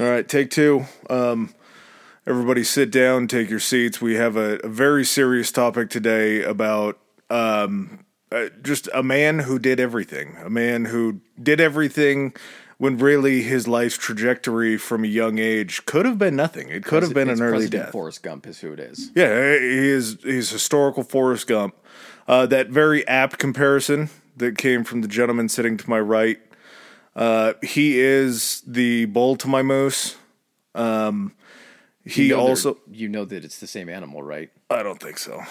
All right, take two. Um, everybody sit down, take your seats. We have a, a very serious topic today about um, uh, just a man who did everything. A man who did everything when really his life's trajectory from a young age could have been nothing. It could have been an early President death. Forrest Gump is who it is. Yeah, he is he's historical Forrest Gump. Uh, that very apt comparison that came from the gentleman sitting to my right. Uh, he is the bull to my moose. Um, he You know also, you know that it's the same animal, right? I don't think so.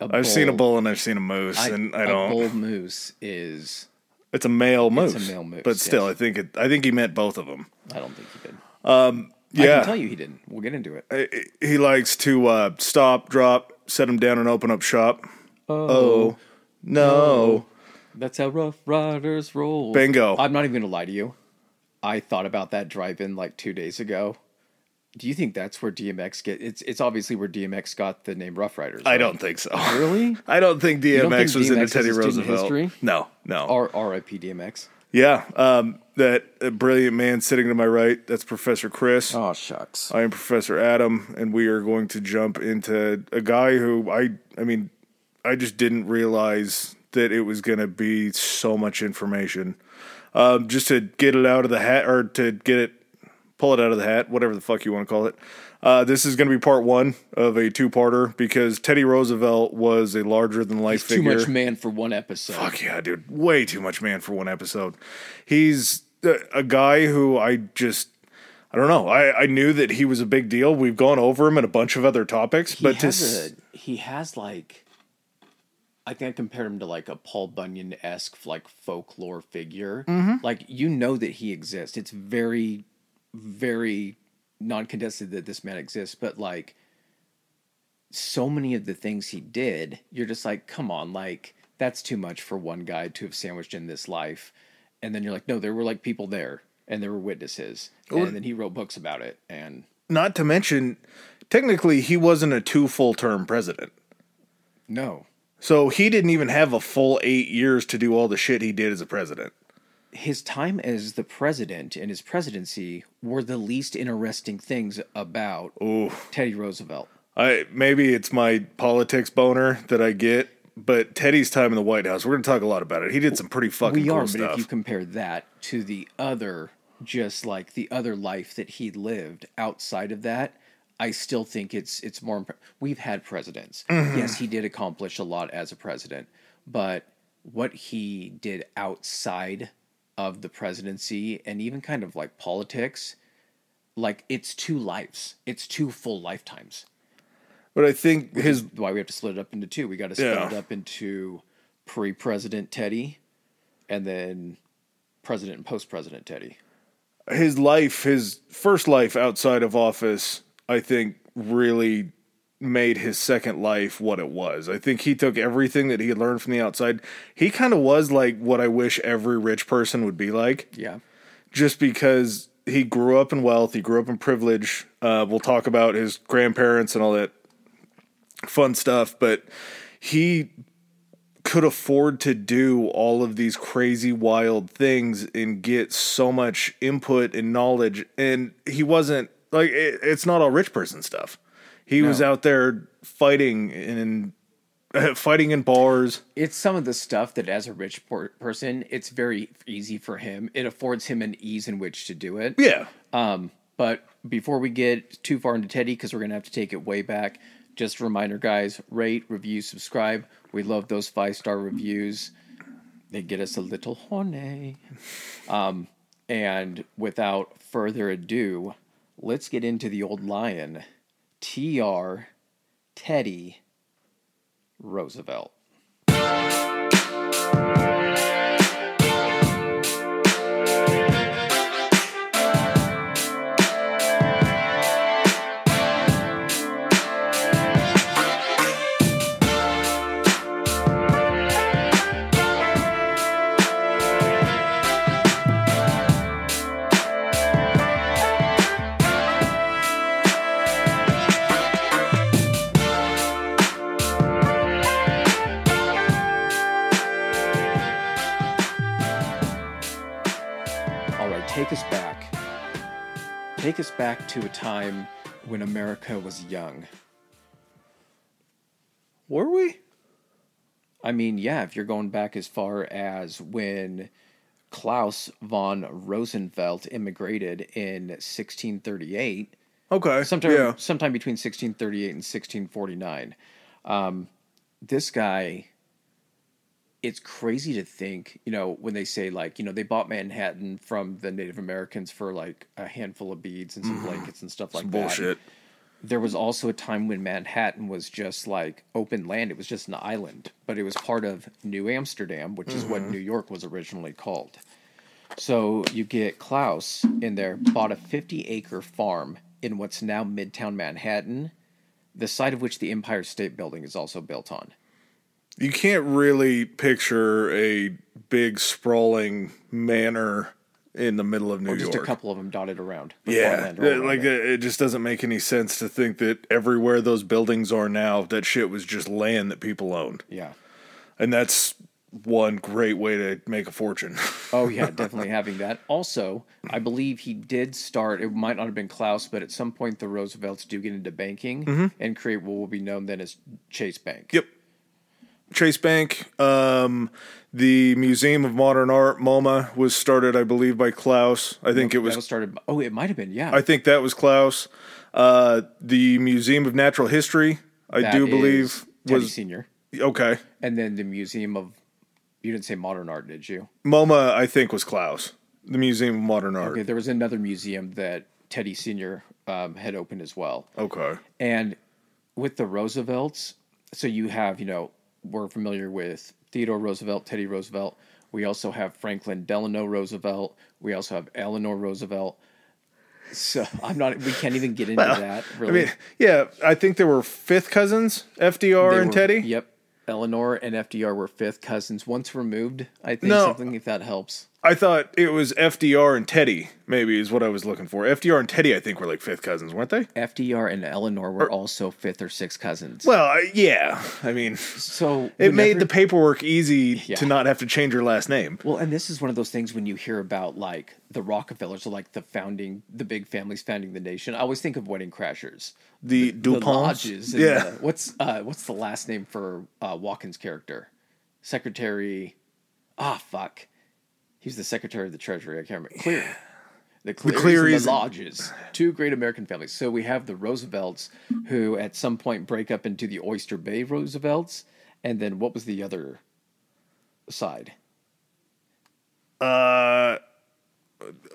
I've seen a bull- and I've seen a moose, and I a don't. bull moose is. it's a male moose. a male moose, but still, yes. I think it. I think he meant both of them. I don't think he did. Um, Yeah, I can tell you he didn't. We'll get into it. he likes to uh, stop, drop, set him down, and open up shop. Oh, no. That's how Rough Riders roll. Bingo. I'm not even gonna lie to you. I thought about that drive-in like two days ago. Do you think that's where DMX get? It's it's obviously where DMX got the name Rough Riders. I right? don't think so. really. I don't think DMX don't think was into Teddy Roosevelt. history? No, no. R R.I.P. DMX. Yeah, um, that uh, brilliant man sitting to my right, that's Professor Chris. Oh shucks. I am Professor Adam, and we are going to jump into a guy who I, I mean, I just didn't realize that it was going to be so much information. Um, just to get it out of the hat, or to get it, pull it out of the hat, whatever the fuck you want to call it. Uh, this is going to be part one of a two-parter because Teddy Roosevelt was a larger-than-life Too figure. Too much man for one episode. Fuck yeah, dude. Way too much man for one episode. He's a, a guy who I just I don't know. I, I knew that he was a big deal. We've gone over him in a bunch of other topics, He but to a, he has like I think I compared him to like a Paul Bunyan esque like folklore figure. Mm-hmm. Like you know that he exists. It's very, very non-contested that this man exists, but like so many of the things he did, you're just like, come on, like that's too much for one guy to have sandwiched in this life. And then you're like, no, there were like people there and there were witnesses. And then he wrote books about it and not to mention technically he wasn't a two full term president. no. So he didn't even have a full 8 years to do all the shit he did as a president. his time as the president and his presidency were the least interesting things about Ooh. Teddy Roosevelt. I maybe it's my politics boner that I get, but Teddy's time in the White House, we're going to talk a lot about it. He did some pretty fucking We cool are, but stuff. if you compare that to the other, just like the other life that he lived outside of that, I still think it's it's more. impre- We've had presidents. Mm-hmm. Yes, he did accomplish a lot as a president, but what he did outside of the presidency and even kind of like politics, like it's two lives. It's two full lifetimes. but I think his why we have to split it up into two. We got to split Yeah. it up into pre-president Teddy, and then president and post-president Teddy. his life, his first life outside of office, I think really made his second life what it was. I think he took everything that he had learned from the outside. He kind of was like what I wish every rich person would be like, Yeah, just because he grew up in wealth, he grew up in privilege. Uh, we'll talk about his grandparents and all that fun stuff, but he could afford to do all of these crazy wild things and get so much input and knowledge and he wasn't like it, it's not all rich person stuff he was out there fighting in fighting in bars it's some of the stuff that, as a rich por- person, it's very easy for him. It affords him an ease in which to do it. yeah Um, but before we get too far into Teddy, because we're gonna have to take it way back, just a reminder, guys: rate, review, subscribe. We love those five star reviews. They get us a little horny. Um, and without further ado, let's get into the old lion, T.R. Teddy Roosevelt. Take us back to a time when America was young. Were we? I mean, yeah, if you're going back as far as when Klaus von Rosenfeld immigrated in 1638, Okay. sometime yeah. sometime between 1638 and 1649. Um, this guy, it's crazy to think, you know, when they say like, you know, they bought Manhattan from the Native Americans for like a handful of beads and some mm-hmm. blankets and stuff like Some that. bullshit. There was also a time when Manhattan was just like open land. It was just an island, but it was part of New Amsterdam, which is what mm-hmm. New York was originally called. So you get Klaus in there, bought a 50 acre farm in what's now Midtown Manhattan, the site of which the Empire State Building is also built on. You can't really picture a big sprawling manor in the middle of New Or just York. a couple of them dotted around. Yeah, farmland all around like it. it just doesn't make any sense to think that everywhere those buildings are now, that shit was just land that people owned, yeah. and that's one great way to make a fortune. Oh yeah, definitely having that. Also, I believe he did start. It might not have been Klaus, but at some point the Roosevelts do get into banking mm-hmm. and create what will be known then as Chase Bank. yep. Chase Bank, um, the Museum of Modern Art, MoMA, was started, I believe, by Klaus. I think it That was was started. Oh, it might have been. Yeah, I think that was Klaus. Uh, the Museum of Natural History, I That do believe, Teddy was Senior, okay. and then the Museum of. You didn't say modern art, did you? MoMA, I think, was Klaus. The Museum of Modern Art. Okay, there was another museum that Teddy Senior um, had opened as well. Okay. And with the Roosevelts, so you have, you know, we're familiar with Theodore Roosevelt, Teddy Roosevelt. We also have Franklin Delano Roosevelt. We also have Eleanor Roosevelt. So I'm not. We can't even get into that. I Really, mean, yeah, I think there were fifth cousins, FDR They and were- Teddy. Yep. Eleanor and FDR were fifth cousins, once removed. I think No. something if that helps. I thought it was FDR and Teddy, maybe is what I was looking for. FDR and Teddy, I think, were like fifth cousins, weren't they? FDR and Eleanor were also fifth or sixth cousins. Well, yeah. I mean, so it made the paperwork easy Yeah. to not have to change your last name. Well, and this is one of those things when you hear about like the Rockefellers or like the founding, the big families founding the nation. I always think of Wedding Crashers, The, the DuPonts. and Yeah. the- what's uh, what's the last name for uh, Walken's character? Secretary. Ah, fuck. He's the secretary of the treasury. I can't remember. Cleary. The Clearys, Clearys and the lodges. Two great American families. So we have the Roosevelts, who at some point break up into the Oyster Bay Roosevelts, and then what was the other side? Uh,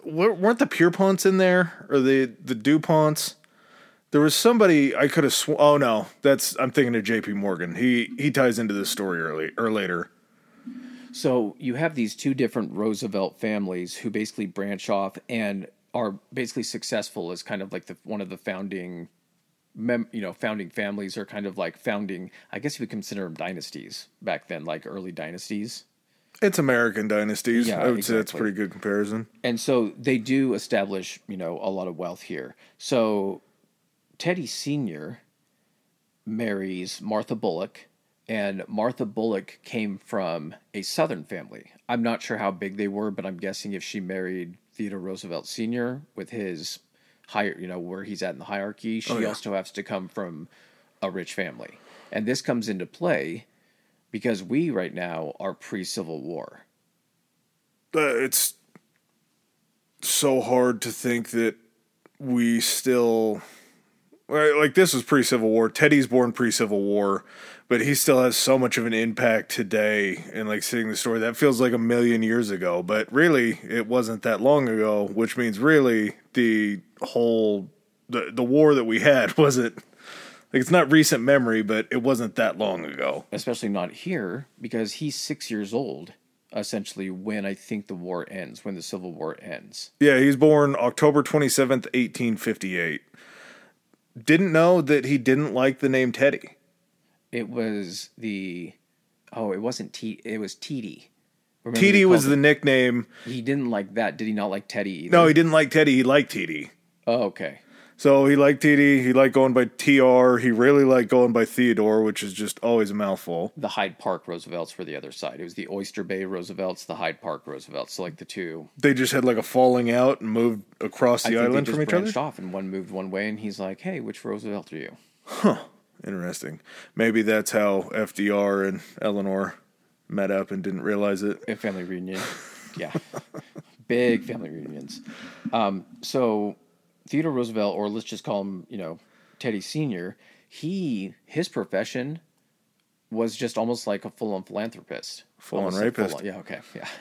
weren't the Pierponts in there or the the Duponts? There was somebody I could have. Sw- oh no, that's I'm thinking of J.P. Morgan. He he ties into this story early or later. So you have these two different Roosevelt families who basically branch off and are basically successful as kind of like the one of the founding, mem, you know, founding families or kind of like founding. I guess you would consider them dynasties back then, like early dynasties. It's American dynasties. Yeah, I would say that's a pretty good comparison. And so they do establish, you know, a lot of wealth here. So Teddy Sr. marries Martha Bulloch, and Martha Bulloch came from a Southern family. I'm not sure how big they were, but I'm guessing if she married Theodore Roosevelt Sr. with his higher, you know, where he's at in the hierarchy, she yeah. also has to come from a rich family. And this comes into play because we right now are pre Civil War. Uh, it's so hard to think that we still like this was pre Civil War. Teddy's born pre Civil War, but he still has so much of an impact today. And like seeing the story, that feels like a million years ago, but really it wasn't that long ago. Which means really the whole the the war that we had wasn't like it's not recent memory, but it wasn't that long ago. especially not here because he's six years old essentially when i think the war ends when the civil war ends Yeah, he's born October 27th, 1858. Didn't know that he didn't like the name Teddy. it was the oh it wasn't t it was td Remember TD was called the nickname. he didn't like that did he not like teddy either No, he didn't like Teddy. He liked TD. oh okay So he liked TD. He liked going by TR. He really liked going by Theodore, which is just always a mouthful. The Hyde Park Roosevelts were the other side. It was the Oyster Bay Roosevelts, the Hyde Park Roosevelts. So like the two. They just had like a falling out and moved across I the they island from each branched other. off, and one moved one way, and he's like, "Hey, which Roosevelt are you?" Huh. Interesting. Maybe that's how FDR and Eleanor met up and didn't realize it. A family reunion. yeah. Big family reunions. Um, so Theodore Roosevelt, or let's just call him, you know, Teddy Sr., he his profession was just almost like a full on philanthropist. Full-on rapist. full-on- yeah, okay. Yeah.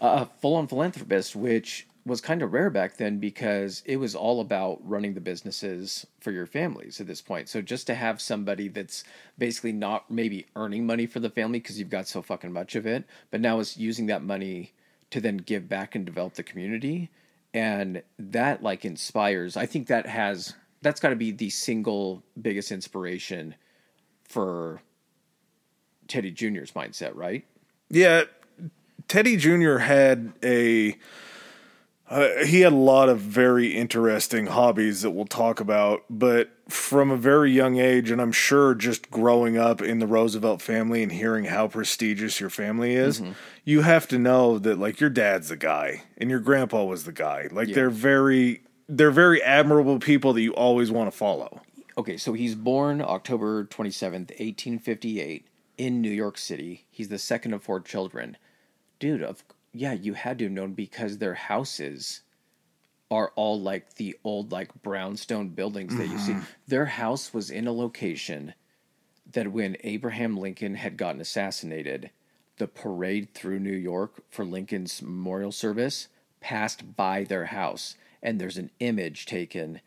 Uh, a full on philanthropist, which was kind of rare back then because it was all about running the businesses for your families at this point. So just to have somebody that's basically not maybe earning money for the family because you've got so fucking much of it, but now is using that money to then give back and develop the community. And that like inspires, I think that has, that's got to be the single biggest inspiration for Teddy Jr.'s mindset, right? Yeah, Teddy Jr. had a. Uh, he had a lot of very interesting hobbies that we'll talk about, but from a very young age, and I'm sure just growing up in the Roosevelt family and hearing how prestigious your family is, you have to know that like your dad's the guy and your grandpa was the guy. Like Yeah. they're very they're very admirable people that you always want to follow. Okay, so he's born October 27th, 1858 in New York City. He's the second of four children. Dude, of yeah, you had to have known because their houses are all like the old like brownstone buildings that you see. Mm-hmm. Their house was in a location that when Abraham Lincoln had gotten assassinated, the parade through New York for Lincoln's memorial service passed by their house. And there's an image taken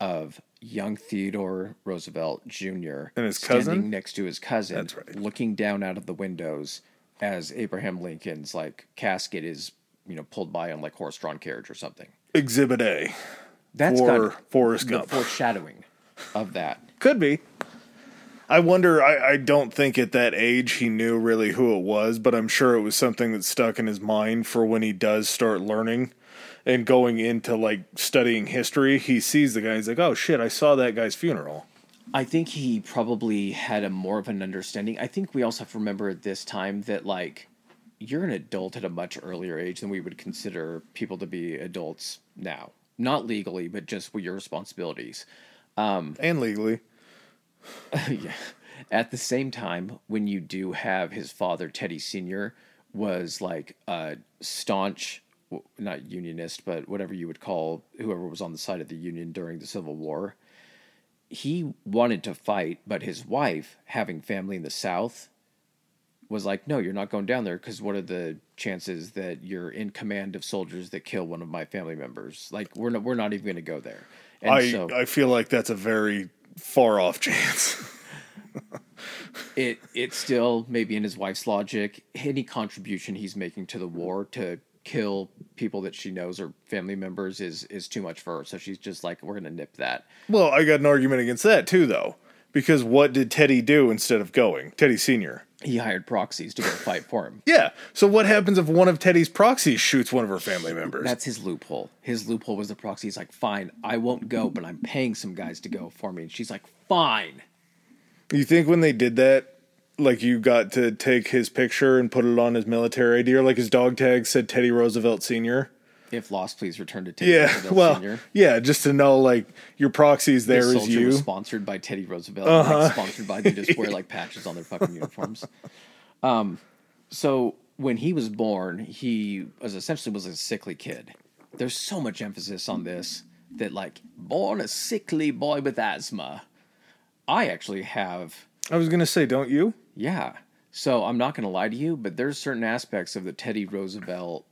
of young Theodore Roosevelt Jr. And his standing cousin? next to his cousin, right. looking down out of the windows as Abraham Lincoln's like casket is, you know, pulled by on like horse-drawn carriage or something. Exhibit A. That's For got Forrest the Gump. foreshadowing of that. Could be. I wonder. I, I don't think at that age he knew really who it was, but I'm sure it was something that stuck in his mind for when he does start learning and going into like studying history. He sees the guy. He's like, "Oh shit! I saw that guy's funeral." I think he probably had a more of an understanding. I think we also have to remember at this time that like you're an adult at a much earlier age than we would consider people to be adults now. Not legally, but just with your responsibilities. Um, and legally, yeah. At the same time, when you do have his father, Teddy Sr., was like a staunch, not unionist, but whatever you would call whoever was on the side of the Union during the Civil War. He wanted to fight, but his wife, having family in the South, was like, no, you're not going down there because what are the chances that you're in command of soldiers that kill one of my family members? Like, we're not, we're not even going to go there. And I so, I feel like that's a very far off chance. it it's still maybe in his wife's logic any contribution he's making to the war to kill people that she knows or family members is is too much for her so she's just like we're gonna nip that well, I got an argument against that too, though, because what did Teddy do instead of going? Teddy Senior. he hired proxies to go fight for him Yeah. So what happens if one of Teddy's proxies shoots one of her family members? that's his loophole his loophole was the proxy he's like fine i won't go but i'm paying some guys to go for me and she's like fine You think when they did that, like you got to take his picture and put it on his military ID, or like his dog tag said Teddy Roosevelt Senior? if lost please return to teddy Yeah, roosevelt well, senior yeah, just to know like your proxies there This is you. was sponsored by Teddy Roosevelt. Uh-huh. Like sponsored by they just wear like patches on their fucking uniforms. Um, so when he was born, he was essentially was a sickly kid. There's so much emphasis on this that like born a sickly boy with asthma. I actually have I was gonna say, don't you? Yeah. So I'm not going to lie to you, but there's certain aspects of the Teddy Roosevelt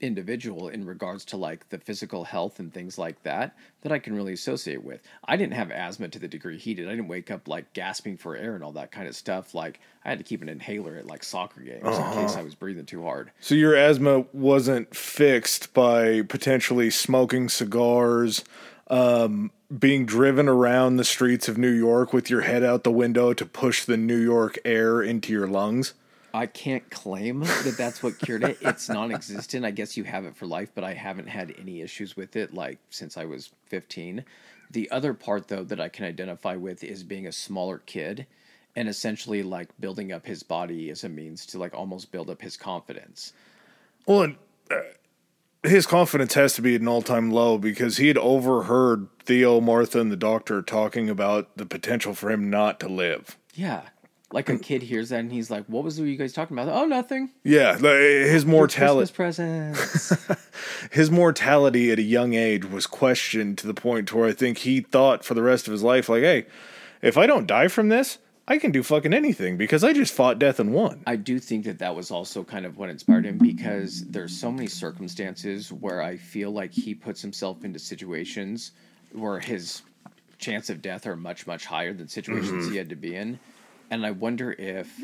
individual in regards to like the physical health and things like that that I can really associate with. I didn't have asthma to the degree he did. I didn't wake up like gasping for air and all that kind of stuff. Like I had to keep an inhaler at like soccer games in uh-huh. case I was breathing too hard. So your asthma wasn't fixed by potentially smoking cigars, um, being driven around the streets of New York with your head out the window to push the New York air into your lungs. I can't claim that that's what cured it. It's non-existent. I guess you have it for life, but I haven't had any issues with it like since I was 15. The other part though that I can identify with is being a smaller kid and essentially like building up his body as a means to like almost build up his confidence. Well, and, uh, his confidence has to be at an all time low because he had overheard Theo, Martha, and the doctor talking about the potential for him not to live. Yeah. Like a kid hears that and he's like, "What was you guys talking about?" Oh, nothing. Yeah, his mortality. Christmas presents. his mortality at a young age was questioned to the point to where I think he thought for the rest of his life, like, hey, if I don't die from this, I can do fucking anything because I just fought death and won. I do think that that was also kind of what inspired him because there's so many circumstances where I feel like he puts himself into situations where his chance of death are much much higher than situations mm-hmm. he had to be in, and I wonder if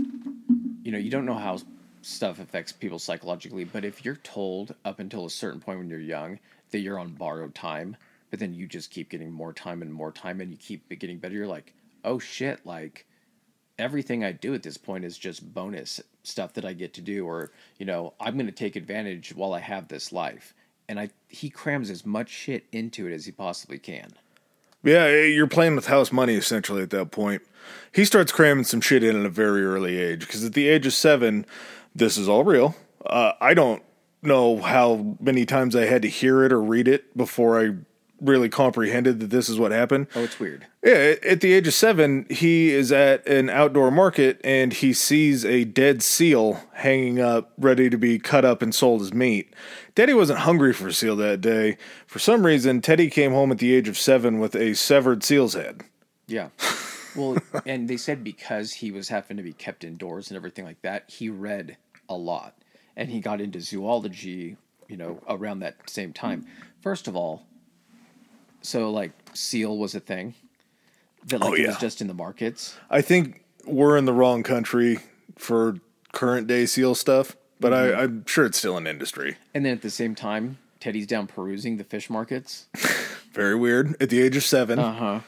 you know you don't know how stuff affects people psychologically, but if you're told up until a certain point when you're young that you're on borrowed time, but then you just keep getting more time and more time and you keep getting better, you're like, oh shit, like everything I do at this point is just bonus stuff that I get to do, or you know, I'm going to take advantage while I have this life. And I, he crams as much shit into it as he possibly can. Yeah, you're playing with house money essentially at that point. He starts cramming some shit in at a very early age because at the age of seven, this is all real. Uh, I don't know how many times I had to hear it or read it before I really comprehended that this is what happened. Oh, it's weird. Yeah, at the age of seven, he is at an outdoor market and he sees a dead seal hanging up, ready to be cut up and sold as meat. Daddy wasn't hungry for seal that day. For some reason, Teddy came home at the age of seven with a severed seal's head. Yeah. Well, and they said because he was having to be kept indoors and everything like that, he read a lot. And he got into zoology, you know, around that same time. First of all, so like seal was a thing that like Oh, it was just in the markets. I think we're in the wrong country for current day seal stuff, but I, I'm sure it's still an industry. And then at the same time, Teddy's down perusing the fish markets. Very weird. At the age of seven, Uh huh.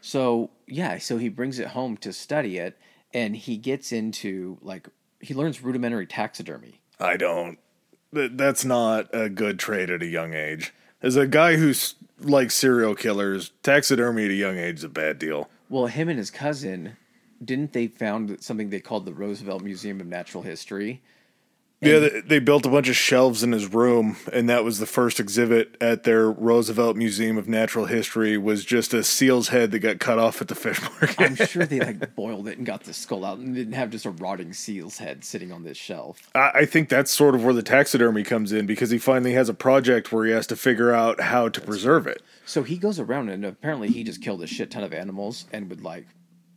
So yeah, so he brings it home to study it, and he gets into like he learns rudimentary taxidermy. I don't. That's not a good trade at a young age. As a guy who's like serial killers, taxidermy at a young age is a bad deal. Well, him and his cousin didn't they found something they called the Roosevelt Museum of Natural History? Yeah, they, they built a bunch of shelves in his room, and that was the first exhibit at their Roosevelt Museum of Natural History. Was just a seal's head that got cut off at the fish market. I'm sure they like boiled it and got the skull out and didn't have just a rotting seal's head sitting on this shelf. I I think that's sort of where the taxidermy comes in because he finally has a project where he has to figure out how to preserve it. So he goes around and apparently he just killed a shit ton of animals and would like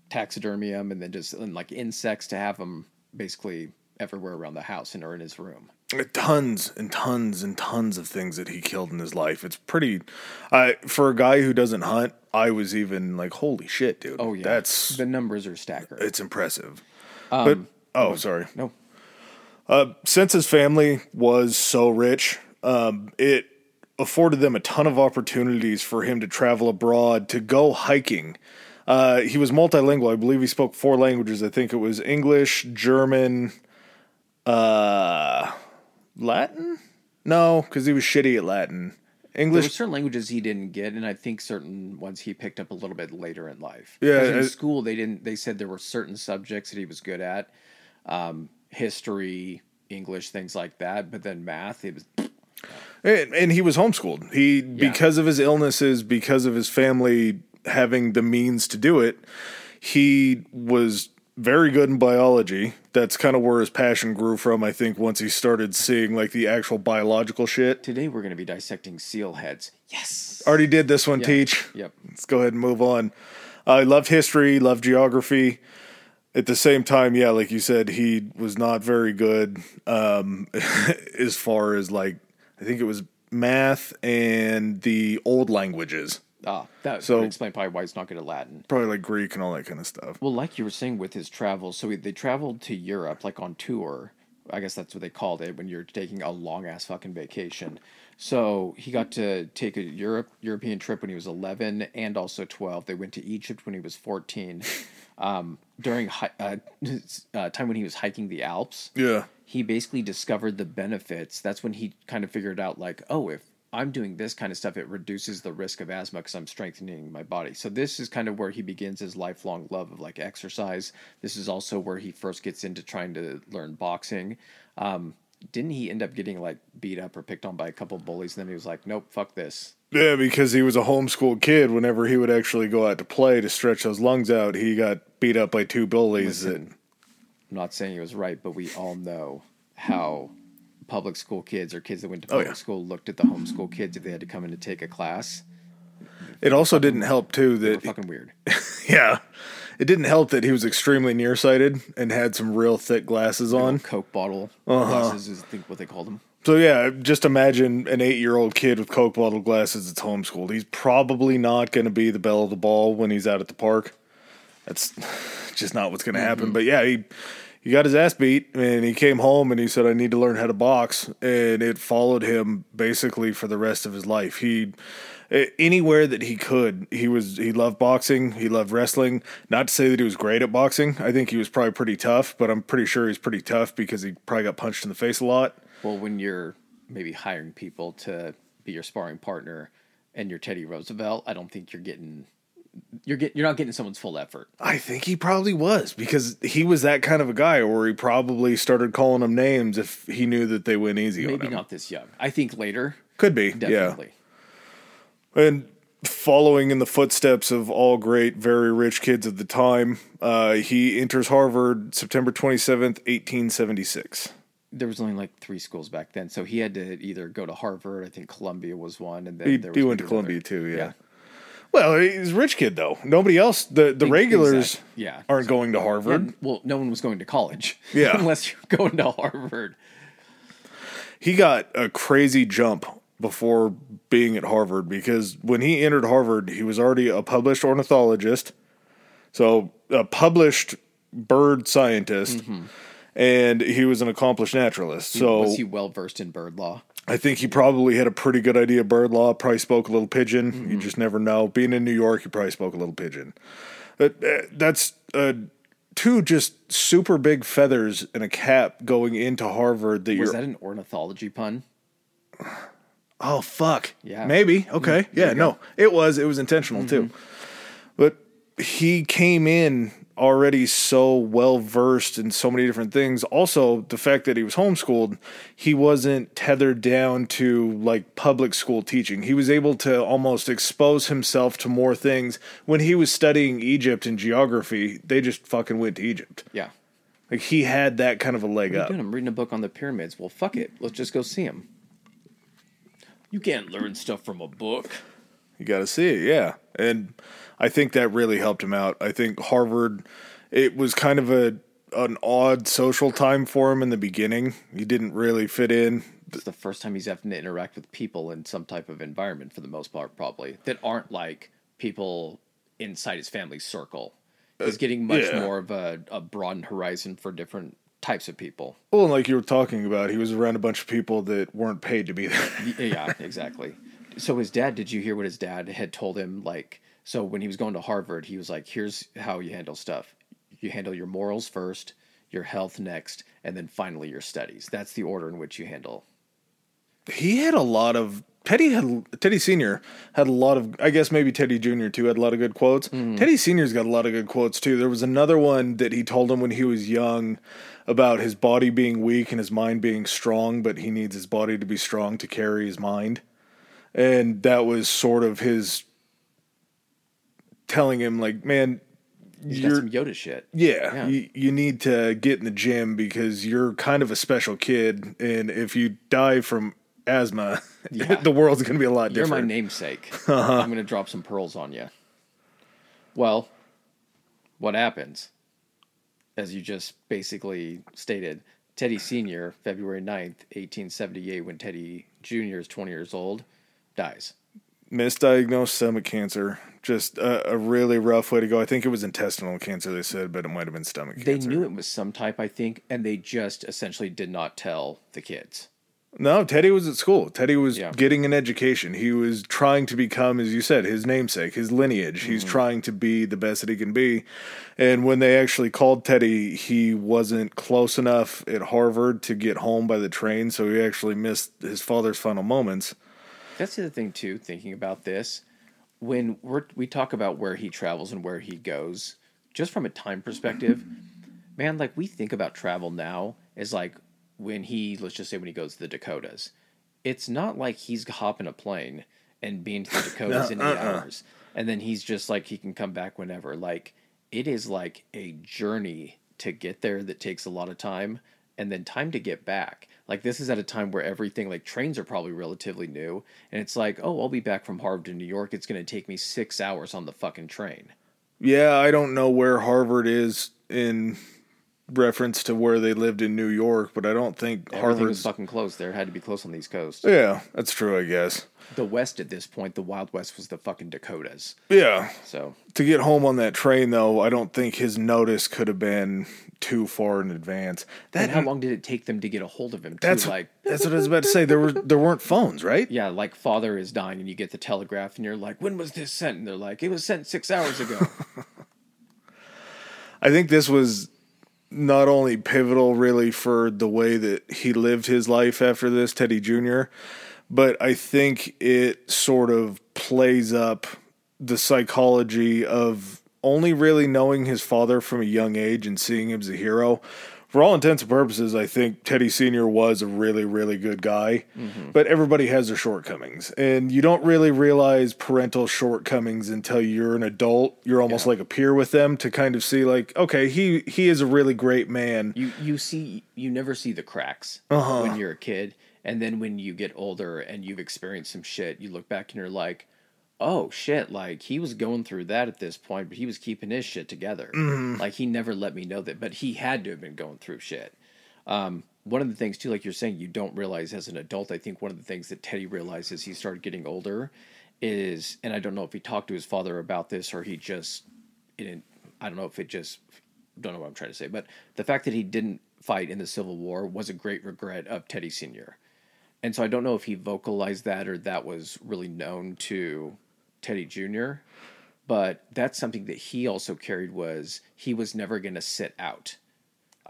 taxidermy them and then just and like insects to have them basically everywhere around the house and or in his room. Tons and tons and tons of things that he killed in his life. It's pretty. I for a guy who doesn't hunt, I was even like, "Holy shit, dude!" Oh yeah, that's the numbers are staggering. it's impressive. but oh, sorry. no, since his family was so rich, um, it afforded them a ton of opportunities for him to travel abroad, to go hiking. Uh, he was multilingual. I believe he spoke four languages. I think it was English, German, uh, Latin. No, because he was shitty at Latin. English. there were certain languages he didn't get, and I think certain ones he picked up a little bit later in life. Yeah, in I- school they didn't. They said there were certain subjects that he was good at, um, history, English, things like that. But then math, it was And, and he was homeschooled. He because of his illnesses, because of his family having the means to do it, he was very good in biology. That's kind of where his passion grew from, I think, once he started seeing like the actual biological shit. today we're going to be dissecting seal heads. Yes. Already did this one, Yeah. teach. Yep. Let's go ahead and move on. I love history, love geography. At the same time, yeah, like you said, he was not very good um, as far as like I think it was math and the old languages, Ah, that So- would explain probably why he's not good at Latin. probably like Greek and all that kind of stuff. Well, like you were saying with his travels, so he, they traveled to Europe, like on tour, I guess that's what they called it when you're taking a long ass fucking vacation. So he got to take a Europe European trip when he was 11 and also 12. They went to Egypt when he was 14. Um, during hi- uh, uh, time when he was hiking the Alps, Yeah. he basically discovered the benefits. That's when he kind of figured out, like, oh, if I'm doing this kind of stuff, it reduces the risk of asthma because I'm strengthening my body. So this is kind of where he begins his lifelong love of like exercise. This is also where he first gets into trying to learn boxing. Um, didn't he end up getting like beat up or picked on by a couple of bullies? And then he was like, nope, fuck this. Yeah, because he was a homeschooled kid. Whenever he would actually go out to play to stretch those lungs out, he got beat up by two bullies. Listen, that, I'm not saying he was right, but we all know how public school kids or kids that went to Oh, public yeah. school looked at the homeschool kids if they had to come in to take a class. it also didn't help too They were that fucking weird. yeah, it didn't help that he was extremely nearsighted and had some real thick glasses on. Coke bottle Uh-huh. glasses is I think what they called them. So yeah, just imagine an eight-year-old kid with Coke bottle glasses that's homeschooled. He's probably not going to be the belle of the ball when he's out at the park. That's just not what's going to happen. But yeah, he he got his ass beat, and he came home and he said, "I need to learn how to box," and it followed him basically for the rest of his life. He anywhere that he could, he was he loved boxing. He loved wrestling. Not to say that he was great at boxing. I think he was probably pretty tough, but I'm pretty sure he's pretty tough because he probably got punched in the face a lot. Well, when you're maybe hiring people to be your sparring partner and you're Teddy Roosevelt, I don't think you're getting you're get you're not getting someone's full effort. I think he probably was because he was that kind of a guy, or he probably started calling them names if he knew that they went easy Maybe not this young. I think later, Could be, definitely. yeah. And following in the footsteps of all great, very rich kids of the time, uh, he enters Harvard September twenty seventh, eighteen seventy six. There was only like three schools back then, so he had to either go to Harvard. I think Columbia was one, and then He, there he went to Columbia another- too, yeah. Well, he's a rich kid though. Nobody else, the the regulars, exact- yeah. aren't going to Harvard. Well, no one was going to college. Yeah. unless you're going to Harvard. he got a crazy jump before being at Harvard because when he entered Harvard, he was already a published ornithologist, so a published bird scientist, mm-hmm. and he was an accomplished naturalist. So was he well versed in bird law? I think he probably had a pretty good idea of bird law. Probably spoke a little pigeon. You just never know. Being in New York, he probably spoke a little pigeon. But uh, that's uh, two just super big feathers in a cap going into Harvard. That Was that an ornithology pun? Oh fuck. Yeah. Maybe. Okay. yeah, no. It was it was intentional too. But he came in already so well versed in so many different things. Also, the fact that he was homeschooled, he wasn't tethered down to like public school teaching. He was able to almost expose himself to more things. When he was studying Egypt and geography, they just fucking went to Egypt. Yeah. Like he had that kind of a leg What up. doing? I'm reading a book on the pyramids. Well, fuck it. Let's just go see them. You can't learn stuff from a book. You got to see it, yeah. And I think that really helped him out. I think Harvard, it was kind of a an odd social time for him in the beginning. He didn't really fit in. It's the first time he's having to interact with people in some type of environment for the most part, probably that aren't like people inside his family circle. Uh, he's getting much yeah. more of a, a broadened horizon for different types of people. Well, like you were talking about, he was around a bunch of people that weren't paid to be there. Yeah, exactly. So his dad, did you hear what his dad had told him? Like, so when he was going to Harvard, he was like, "Here's how you handle stuff. You handle your morals first, your health next, and then finally your studies. That's the order in which you handle." he had a lot of Teddy had Teddy Senior had a lot of I guess maybe Teddy Junior too had a lot of good quotes. Mm-hmm. Teddy Senior's got a lot of good quotes too. There was another one that he told him when he was young about his body being weak and his mind being strong, but he needs his body to be strong to carry his mind. And that was sort of his telling him like, man, got you're some Yoda shit. yeah, Yeah. You, you need to get in the gym because you're kind of a special kid, and if you die from asthma, Yeah. the world's going to be a lot different. You're my namesake. Uh-huh. I'm going to drop some pearls on you. Well, what happens? As you just basically stated, Teddy Sr., February 9th, 1878, when Teddy Jr. is 20 years old, dies. Misdiagnosed stomach cancer. Just a, a really rough way to go. I think it was intestinal cancer. They said, but it might have been stomach They cancer. They knew it was some type, I think, and they just essentially did not tell the kids. No, Teddy was at school. Teddy was Yeah. getting an education. He was trying to become, as you said, his namesake, his lineage. Mm-hmm. He's trying to be the best that he can be. And when they actually called Teddy, he wasn't close enough at Harvard to get home by the train, so he actually missed his father's final moments. That's the other thing too. Thinking about this, when we're, we talk about where he travels and where he goes, just from a time perspective, man, like we think about travel now as like when he, let's just say, when he goes to the Dakotas, it's not like he's hopping a plane and being to the Dakotas in 8 uh-uh. hours, and then he's just like he can come back whenever. Like it is like a journey to get there that takes a lot of time, and then time to get back. Like this is at a time where everything, like trains are probably relatively new, and it's like, oh, I'll be back from Harvard to New York. It's going to take me six hours on the fucking train. Yeah, I don't know where Harvard is in reference to where they lived in New York, but I don't think Everything was fucking close there. It had to be close on the East Coast. Yeah, that's true, I guess. The West at this point, the Wild West was the fucking Dakotas. Yeah, So to get home on that train though, I don't think his notice could have been too far in advance. That and how long did it take them to get a hold of him? Too? that's like, that's what I was about to say. There were there weren't phones, right? yeah, like father is dying, and you get the telegraph, and you're like, when was this sent? And they're like, it was sent six hours ago. I think this was not only pivotal really for the way that he lived his life after this, Teddy Jr., but I think it sort of plays up the psychology of only really knowing his father from a young age and seeing him as a hero. For all intents and purposes, I think Teddy Sr. was a really, really good guy, but everybody has their shortcomings. And you don't really realize parental shortcomings until you're an adult. You're almost like a peer with them to kind of see, like, okay, he, he is a really great man. you you see, you never see the cracks Uh-huh. when you're a kid, and then when you get older and you've experienced some shit, you look back and you're like, oh shit, like he was going through that at this point, but he was keeping his shit together. Mm-hmm. Like he never let me know that, but he had to have been going through shit. Um, one of the things too, like you're saying, you don't realize as an adult. I think one of the things that Teddy realizes he started getting older is, and I don't know if he talked to his father about this or he just, it didn't, I don't know if it just, don't know what I'm trying to say, but the fact that he didn't fight in the Civil War was a great regret of Teddy Senior. And so I don't know if he vocalized that or that was really known to Teddy Jr. But that's something that he also carried was he was never going to sit out.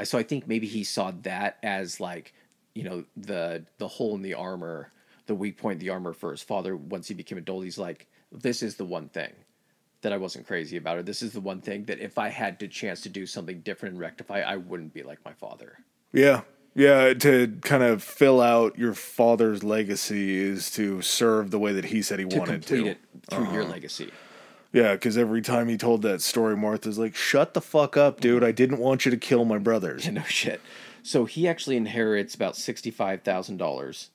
So I think maybe he saw that as like, you know, the the hole in the armor, the weak point in the armor for his father once he became adult. He's like, this is the one thing that I wasn't crazy about, or this is the one thing that if I had the chance to do something different and rectify, I wouldn't be like my father. Yeah. Yeah, to kind of fill out your father's legacy is to serve the way that he said he To wanted complete to. it through your uh-huh. legacy. Yeah, because every time he told that story, Martha's like, "Shut the fuck up, dude! Mm-hmm. I didn't want you to kill my brothers." Yeah, no shit. So he actually inherits about sixty-five thousand dollars,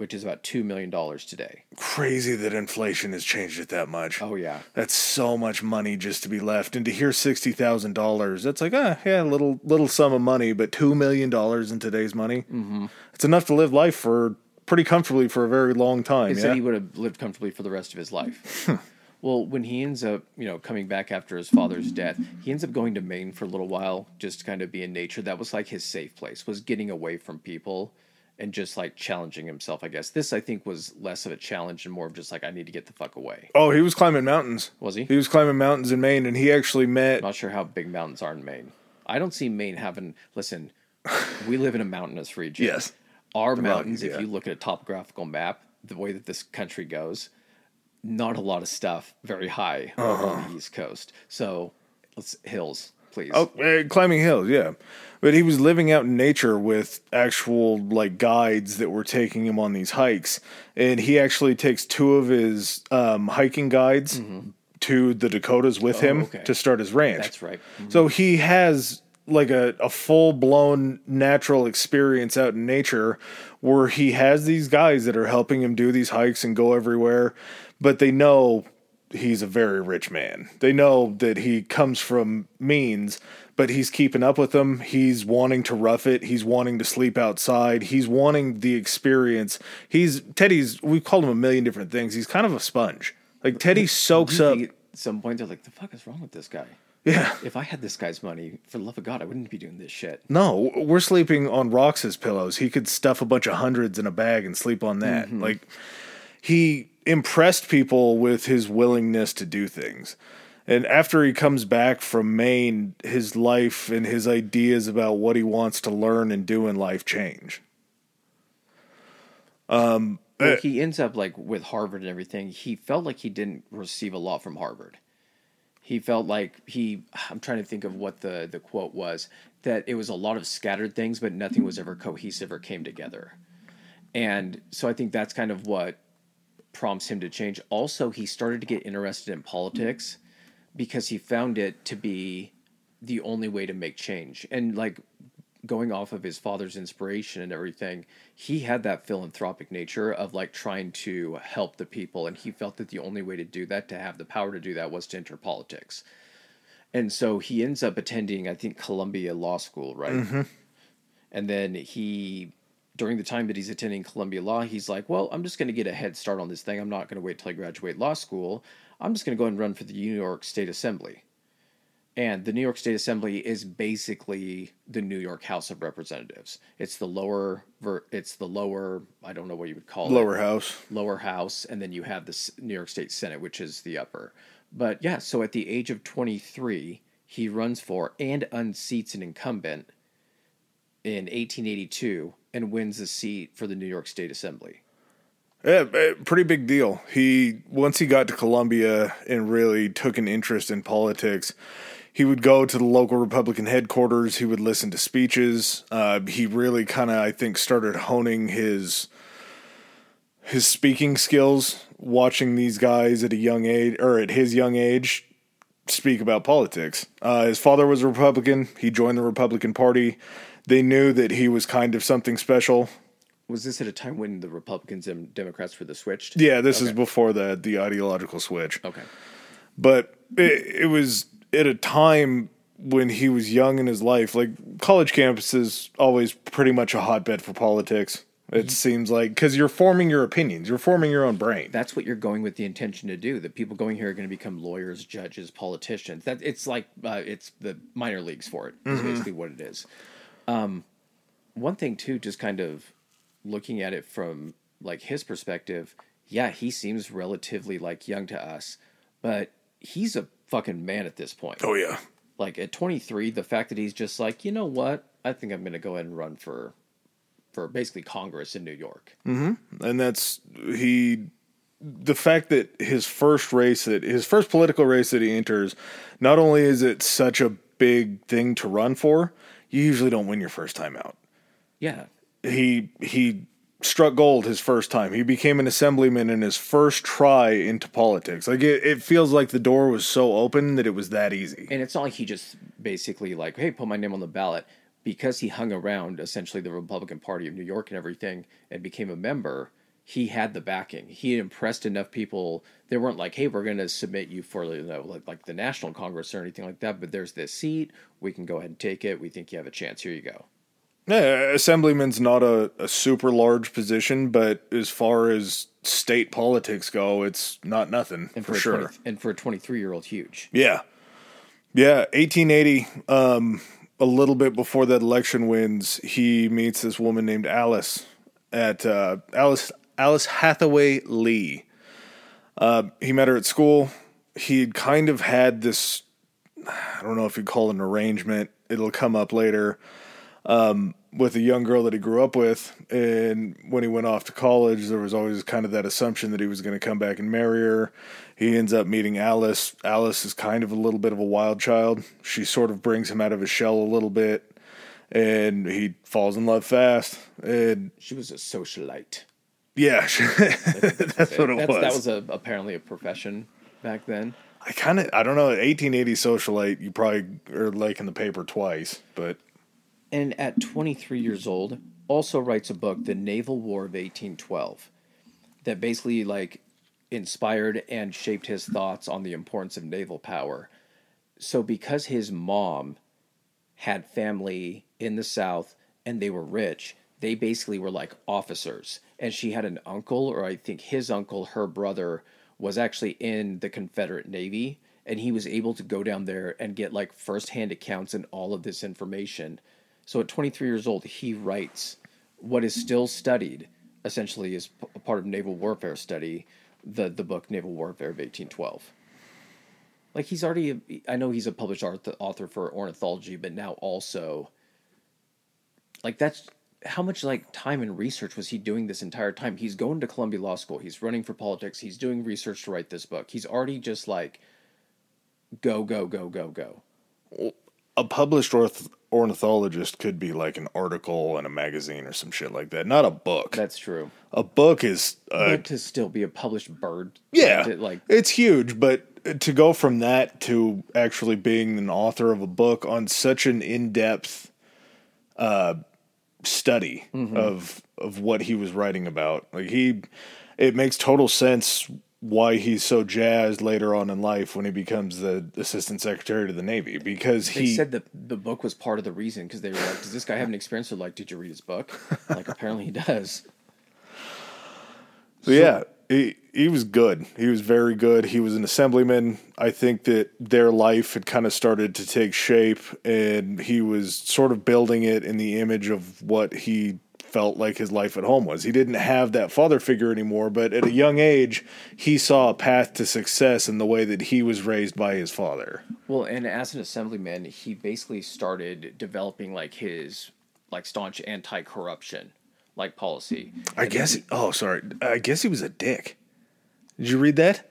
which is about two million dollars today. Crazy that inflation has changed it that much. Oh yeah, That's so much money just to be left, and to hear sixty thousand dollars, that's like ah, yeah, a little little sum of money, but two million dollars in today's money, mm-hmm. it's enough to live life for pretty comfortably for a very long time. he yeah, said he would have lived comfortably for the rest of his life. well, when he ends up, you know, coming back after his father's death, he ends up going to Maine for a little while, just to kind of be in nature. That was like his safe place, was getting away from people and just like challenging himself. I guess this, I think, was less of a challenge and more of just like I need to get the fuck away. oh, he was climbing mountains. Was he? He was climbing mountains in Maine, and he actually met. Not sure how big mountains are in Maine. I don't see Maine having. Listen, we live in a mountainous region. Yes. Our The mountains, mountains, if you look at a topographical map, the way that this country goes, not a lot of stuff very high over on the East Coast. So let's hills, please. Oh, eh, climbing hills, yeah. But he was living out in nature with actual like guides that were taking him on these hikes, and he actually takes two of his um, hiking guides to the Dakotas with him Mm-hmm. Oh, okay. to start his ranch. That's right. Mhm. So he has like a, a full blown natural experience out in nature where he has these guys that are helping him do these hikes and go everywhere, but they know he's a very rich man. They know that he comes from means, but he's keeping up with them. He's wanting to rough it. He's wanting to sleep outside. He's wanting the experience. He's Teddy's. We've called him a million different things. He's kind of a sponge. Like Teddy soaks up. At some point, they're like, "The fuck is wrong with this guy? Yeah. If I had this guy's money, for the love of God, I wouldn't be doing this shit." No, we're sleeping on Rox's pillows. He could stuff a bunch of hundreds in a bag and sleep on that. Mm-hmm. Like he impressed people with his willingness to do things. And after he comes back from Maine, his life and his ideas about what he wants to learn and do in life change. Um, well, eh. he ends up like with Harvard and everything. He felt like he didn't receive a lot from Harvard. He felt like he. I'm trying to think of what the the quote was. That it was a lot of scattered things, but nothing was ever cohesive or came together. And so I think that's kind of what prompts him to change. Also, he started to get interested in politics because he found it to be the only way to make change. And like going off of his father's inspiration and everything, he had that philanthropic nature of like trying to help the people. And he felt that the only way to do that, to have the power to do that, was to enter politics. And so he ends up attending, I think, Columbia Law School, right? Mm-hmm. And then he, during the time that he's attending Columbia Law, he's like, well, I'm just going to get a head start on this thing. I'm not going to wait till I graduate law school. I'm just going to go and run for the New York State Assembly. And the New York State Assembly is basically the New York House of Representatives. It's the lower, ver- it's the lower, I don't know what you would call it Lower house. lower house, and then you have the New York State Senate, which is the upper. But yeah, so at the age of 23, he runs for and unseats an incumbent in 1882 and wins the seat for the New York State Assembly. Yeah, eh, pretty big deal. He once he got to Columbia and really took an interest in politics, he would go to the local Republican headquarters. He would listen to speeches. Uh, he really kind of, I think, started honing his his speaking skills. Watching these guys at a young age or at his young age speak about politics. Uh, his father was a Republican. He joined the Republican Party. They knew that he was kind of something special. Was this at a time when the Republicans and Democrats were the switched? Yeah, this is before the the ideological switch. Okay. But it, it was at a time when he was young in his life. Like college campus is always pretty much a hotbed for politics. It seems like because you're forming your opinions, you're forming your own brain. That's what you're going with the intention to do. The people going here are going to become lawyers, judges, politicians. That it's like uh, it's the minor leagues for it. Is basically what it is. Um, one thing too, just kind of looking at it from like his perspective. Yeah, he seems relatively like young to us, but he's a fucking man at this point. Oh yeah, Like at 23, the fact that he's just like, you know what, I think I'm going to go ahead and run for, for basically Congress in New York. and that's he. The fact that his first race that his first political race that he enters, not only is it such a big thing to run for, you usually don't win your first time out. Yeah, he he struck gold his first time. He became an assemblyman in his first try into politics. Like it, it feels like the door was so open that it was that easy. And it's not like he just basically like, hey, put my name on the ballot because he hung around essentially the Republican Party of New York and everything and became a member. He had the backing. He impressed enough people. They weren't like, hey, we're going to submit you for you know, like, like the National Congress or anything like that. But there's this seat. We can go ahead and take it. We think you have a chance. Here you go. Yeah, assemblyman's not a, a super large position, but as far as state politics go, it's not nothing And for, for, sure. 20 and for a 23 year old, huge. Yeah. Yeah, 1880, um, a little bit before that election wins, he meets this woman named Alice at uh, Alice Alice Hathaway Lee. Uh, he met her at school. He'd kind of had this I don't know if you'd call it an arrangement. It'll come up later. Um, with a young girl that he grew up with, and when he went off to college, there was always kind of that assumption that he was going to come back and marry her. He ends up meeting Alice. Alice is kind of a little bit of a wild child. She sort of brings him out of his shell a little bit, and he falls in love fast. And She was a socialite. Yeah, that's what it That's, was. That was a, apparently a profession back then. I kind of, I don't know, 1880 socialite, you probably are like in the paper twice, but and at 23 years old also writes a book the naval war of 1812 that basically like inspired and shaped his thoughts on the importance of naval power so because his mom had family in the South and they were rich. They basically were like officers. And she had an uncle, or I think his uncle, her brother, was actually in the Confederate Navy. And he was able to go down there and get like firsthand accounts and all of this information. So at 23 years old, he writes what is still studied, essentially, is p- part of naval warfare study, the, the book Naval Warfare of 1812 like he's already i know he's a published author for ornithology but now also like that's how much like time and research was he doing this entire time? He's going to columbia law school. He's running for politics. He's doing research to write this book. He's already just like go go go go go. A published orth- ornithologist could be like an article in a magazine or some shit like that not a book. That's true. A book is uh, but to still be a published bird? Yeah. To, like it's huge but to go from that to actually being an author of a book on such an in-depth uh, study mm-hmm. of of what he was writing about. Like he it makes total sense why he's so jazzed later on in life when he becomes the assistant secretary to the navy because they he said that the book was part of the reason because they were like does this guy have an experience they're like did you read his book? Like apparently he does. So, so yeah he he was good. He was very good. He was an assemblyman. I think that their life had kind of started to take shape, and he was sort of building it in the image of what he felt like his life at home was. He didn't have that father figure anymore, but at a young age, he saw a path to success in the way that he was raised by his father. Well, and as an assemblyman, he basically started developing like his like staunch anti-corruption like policy. I guess. He, oh, sorry. I guess he was a dick. Did you read that?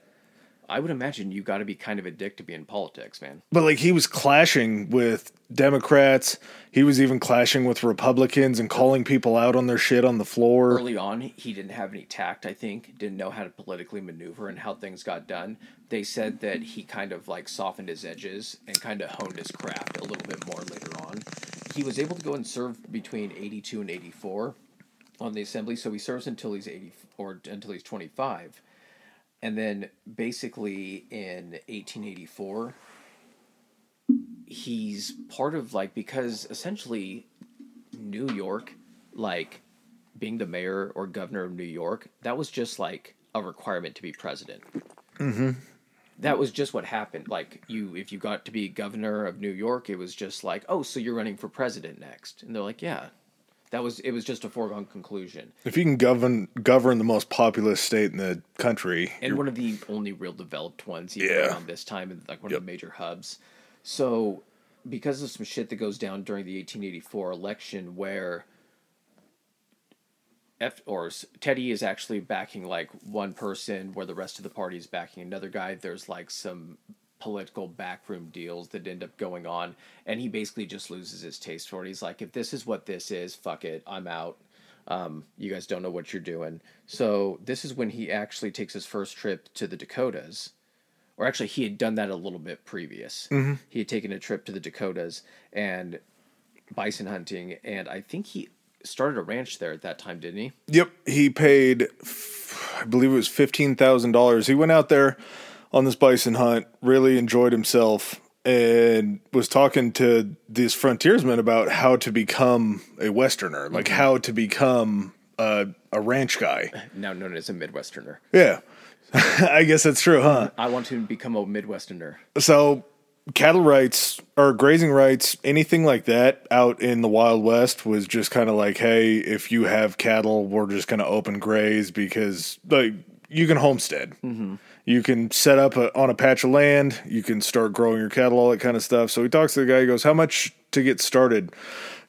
I would imagine you got to be kind of a dick to be in politics, man. But like he was clashing with Democrats. He was even clashing with Republicans and calling people out on their shit on the floor. Early on, he didn't have any tact, I think. Didn't know how to politically maneuver and how things got done. They said that he kind of like softened his edges and kind of honed his craft a little bit more later on. He was able to go and serve between 82 and 84 on the assembly, so he serves until he's 80 or until he's 25. And then basically in 1884 he's part of like because essentially New York like being the mayor or governor of New York, that was just like a requirement to be president. hmm That was just what happened. Like you, if you got to be governor of New York, it was just like, oh, so you're running for president next, and they're like, yeah, that was it was just a foregone conclusion. If you can govern govern the most populous state in the country, and one of the only real developed ones, yeah. around this time, and like one yep. of the major hubs. So, because of some shit that goes down during the 1884 election, where F or Teddy is actually backing like one person, where the rest of the party is backing another guy. There's like some political backroom deals that end up going on and he basically just loses his taste for it. He's like if this is what this is fuck it i'm out. Um, you guys don't know what you're doing. So this is when he actually takes his first trip to the dakotas or actually he had done that a little bit previous. Mm-hmm. he had taken a trip to the dakotas and bison hunting and i think he started a ranch there at that time didn't he? Yep he paid i believe it was $15000 he went out there on this bison hunt, really enjoyed himself, and was talking to these frontiersmen about how to become a Westerner, like mm-hmm. how to become a, a ranch guy. Now known as a Midwesterner. Yeah. I guess that's true, huh? I want to become a Midwesterner. So, cattle rights or grazing rights, anything like that out in the Wild West was just kind of like, hey, if you have cattle, we're just going to open graze because like you can homestead. Mm-hmm. You can set up a, on a patch of land. You can start growing your cattle, all that kind of stuff. So he talks to the guy. He goes, "How much to get started?"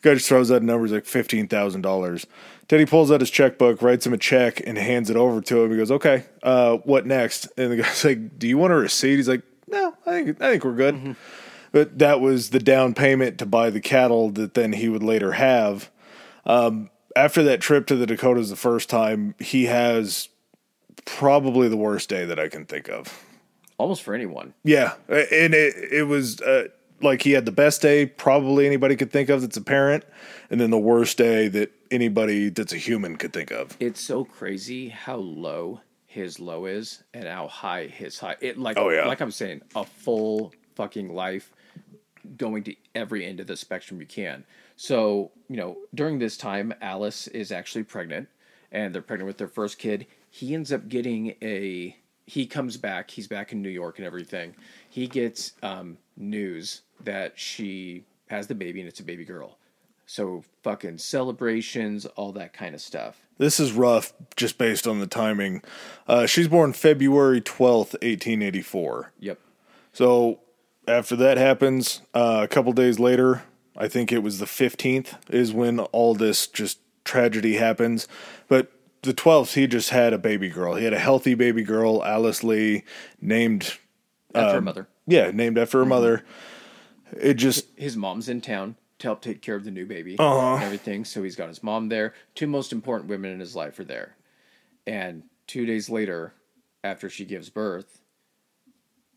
The guy just throws out numbers like fifteen thousand dollars. Teddy pulls out his checkbook, writes him a check, and hands it over to him. He goes, "Okay, uh, what next?" And the guy's like, "Do you want a receipt?" He's like, "No, I think I think we're good." Mm-hmm. But that was the down payment to buy the cattle that then he would later have. Um, after that trip to the Dakotas the first time, he has probably the worst day that I can think of. Almost for anyone. Yeah, and it it was uh, like he had the best day probably anybody could think of that's a parent, and then the worst day that anybody that's a human could think of. It's so crazy how low his low is and how high his high. It like oh, yeah. like I'm saying, a full fucking life going to every end of the spectrum you can. So, you know, during this time, Alice is actually pregnant and they're pregnant with their first kid. He ends up getting a, he comes back, he's back in New York and everything. He gets um, news that she has the baby and it's a baby girl. So, fucking celebrations, all that kind of stuff. This is rough just based on the timing. Uh, she's born February 12th, 1884. Yep. So after that happens, uh, a couple days later, I think it was the 15th, is when all this just tragedy happens. The 12th, he just had a baby girl. He had a healthy baby girl, Alice Lee, named. After her um, mother. Yeah, named after her mm-hmm. mother. It just. his mom's in town to help take care of the new baby Uh-huh. and everything. So he's got his mom there. Two most important women in his life are there. And two days later, after she gives birth,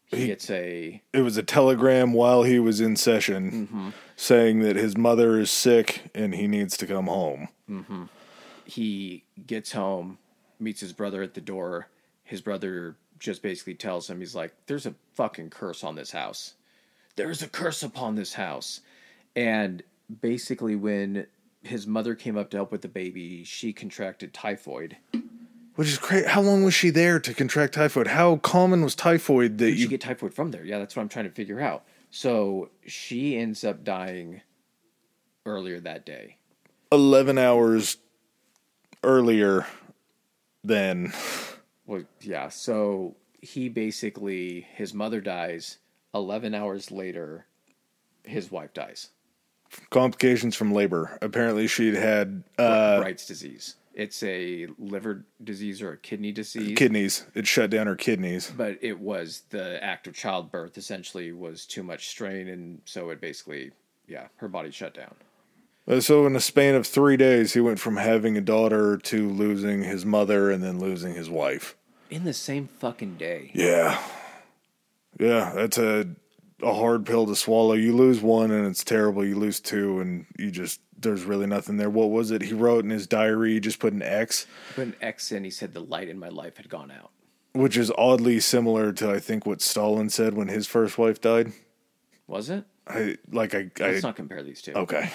he, He- gets a It was a telegram while he was in session mm-hmm. saying that his mother is sick and he needs to come home. Mm-hmm. He gets home, meets his brother at the door. His brother just basically tells him, he's like, There's a fucking curse on this house. There's a curse upon this house. And basically, when his mother came up to help with the baby, she contracted typhoid. Which is crazy. How long was she there to contract typhoid? How common was typhoid that Did you get typhoid from there? Yeah, that's what I'm trying to figure out. So she ends up dying earlier that day. 11 hours earlier than Well, yeah. So he basically, his mother dies. 11 hours later, his wife dies. complications from labor. Apparently, she'd had uh, Bright's disease. It's a liver disease or a kidney disease. kidneys. It shut down her kidneys. but it was the act of childbirth essentially was too much strain. And so it basically, yeah, her body shut down. Uh, So, in a span of three days, he went from having a daughter to losing his mother and then losing his wife. In the same fucking day. Yeah. Yeah, that's a a hard pill to swallow. You lose one and it's terrible. You lose two and you just there's really nothing there. What was it? He wrote in his diary, he just put an X, Put an X in, he said the light in my life had gone out. which is oddly similar to I think what Stalin said when his first wife died. Was it? I like I, I Let's not compare these two. okay.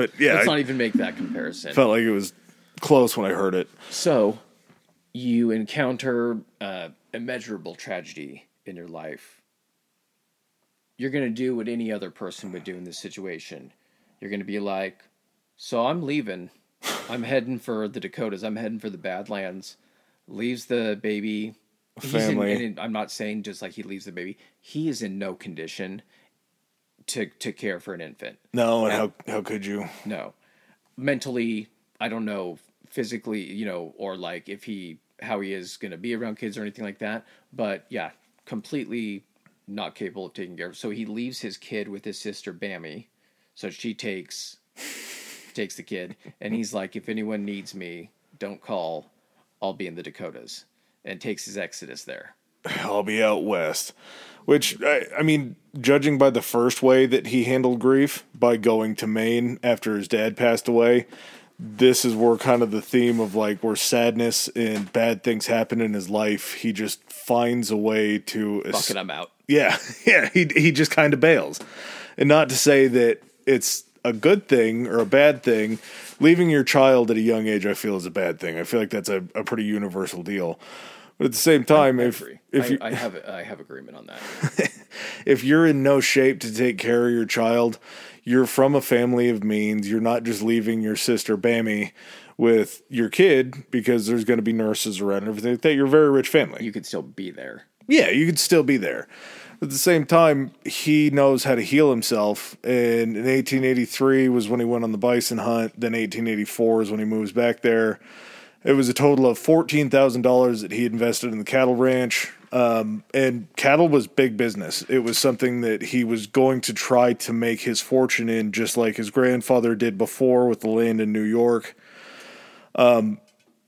But yeah, Let's I not even make that comparison. felt like it was close when I heard it. So, you encounter uh, immeasurable tragedy in your life. You're going to do what any other person would do in this situation. You're going to be like, So I'm leaving. I'm heading for the Dakotas. I'm heading for the Badlands. Leaves the baby. He's in- Family. in- I'm not saying just like he leaves the baby. He is in no condition to to care for an infant. No, and how how could you? No. Mentally, I don't know physically, you know, or like if he how he is going to be around kids or anything like that, but yeah, completely not capable of taking care of. So he leaves his kid with his sister Bamie. So she takes takes the kid and he's like if anyone needs me, don't call. I'll be in the Dakotas and takes his exodus there. I'll be out west. Which I, I mean, judging by the first way that he handled grief by going to Maine after his dad passed away, this is where kind of the theme of like where sadness and bad things happen in his life, he just finds a way to Fucking I'm out. yeah, yeah, he he just kind of bails. And not to say that it's a good thing or a bad thing. Leaving your child at a young age, I feel, is a bad thing. I feel like that's a, a pretty universal deal. But at the same time, I if I, you I have I have agreement on that. if you're in no shape to take care of your child, you're from a family of means. You're not just leaving your sister Bamie with your kid because there's going to be nurses around and everything like that. You're a very rich family. You could still be there. yeah, you could still be there. At the same time, he knows how to heal himself. And in 1883 was when he went on the bison hunt. Then 1884 is when he moves back there. It was a total of fourteen thousand dollars that he invested in the cattle ranch. Um, and cattle was big business. It was something that he was going to try to make his fortune in, just like his grandfather did before with the land in New York.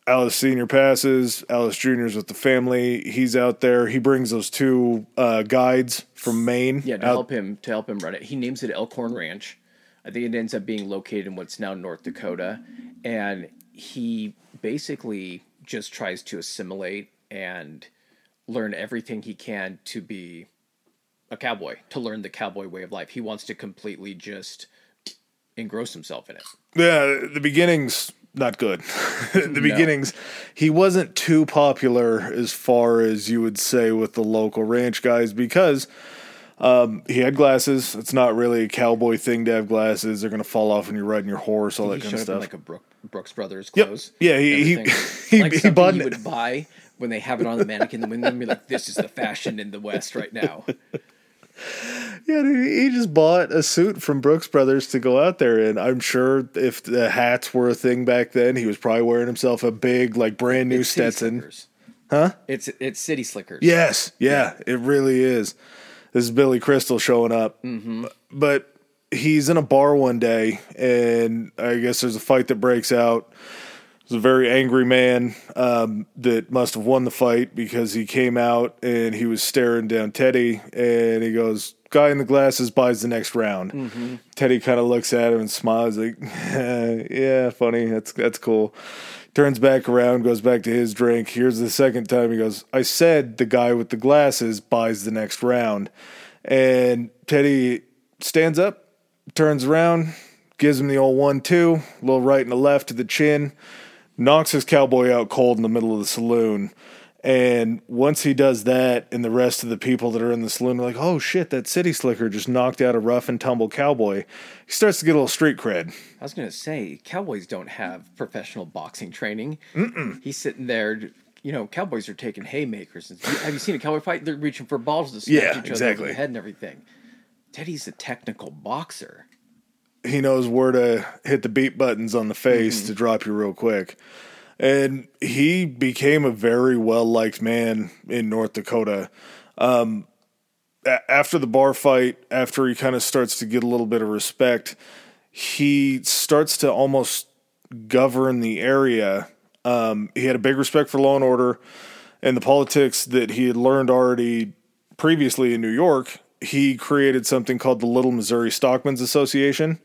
Alice Senior passes. Alice Junior's with the family. He's out there. He brings those two uh, guides from Maine. Yeah, to out- help him to help him run it. He names it Elkhorn Ranch. I think it ends up being located in what's now North Dakota, and he basically just tries to assimilate and learn everything he can to be a cowboy to learn the cowboy way of life. He wants to completely just engross himself in it. Yeah, the beginnings not good. the beginnings, he wasn't too popular as far as you would say with the local ranch guys because um, he had glasses. It's not really a cowboy thing to have glasses. They're going to fall off when you're riding your horse, all that kind of stuff. like a Brook, Brooks Brothers Yep. clothes. Yeah, he- he- he- like he something bought he it. would buy when they have it on the mannequin and then be like, "This is the fashion in the West right now." Yeah, dude, he just bought a suit from Brooks Brothers to go out there in. I'm sure if the hats were a thing back then, he was probably wearing himself a big, like brand new It's Stetson. Slickers. Huh? It's it's city slickers. Yes, yeah, it really is. This is Billy Crystal showing up. Mm-hmm. But he's in a bar one day, and I guess there's a fight that breaks out. There's a very angry man um, that must have won the fight because he came out and he was staring down Teddy, and he goes, "Guy in the glasses buys the next round." Teddy kind of looks at him and smiles, like, "Yeah, funny. That's that's cool." Turns back around, goes back to his drink. Here's the second time he goes, I said the guy with the glasses buys the next round. And Teddy stands up, turns around, gives him the old one two, a little right and a left to the chin, knocks his cowboy out cold in the middle of the saloon. And once he does that, and the rest of the people that are in the saloon are like, oh shit, that city slicker just knocked out a rough and tumble cowboy, he starts to get a little street cred. I was gonna say cowboys don't have professional boxing training. Mm-mm. He's sitting there. You know, cowboys are taking haymakers. Have you seen a cowboy fight? They're reaching for balls to smash Yeah, each other over exactly. the head and everything. Teddy's a technical boxer. he knows where to hit the beat buttons on the face to drop you real quick. And he became a very well liked man in North Dakota. Um, a- after the bar fight, after he kind of starts to get a little bit of respect, he starts to almost govern the area. Um, he had a big respect for law and order and the politics that he had learned already previously in New York. He created something called the Little Missouri Stockmen's Association.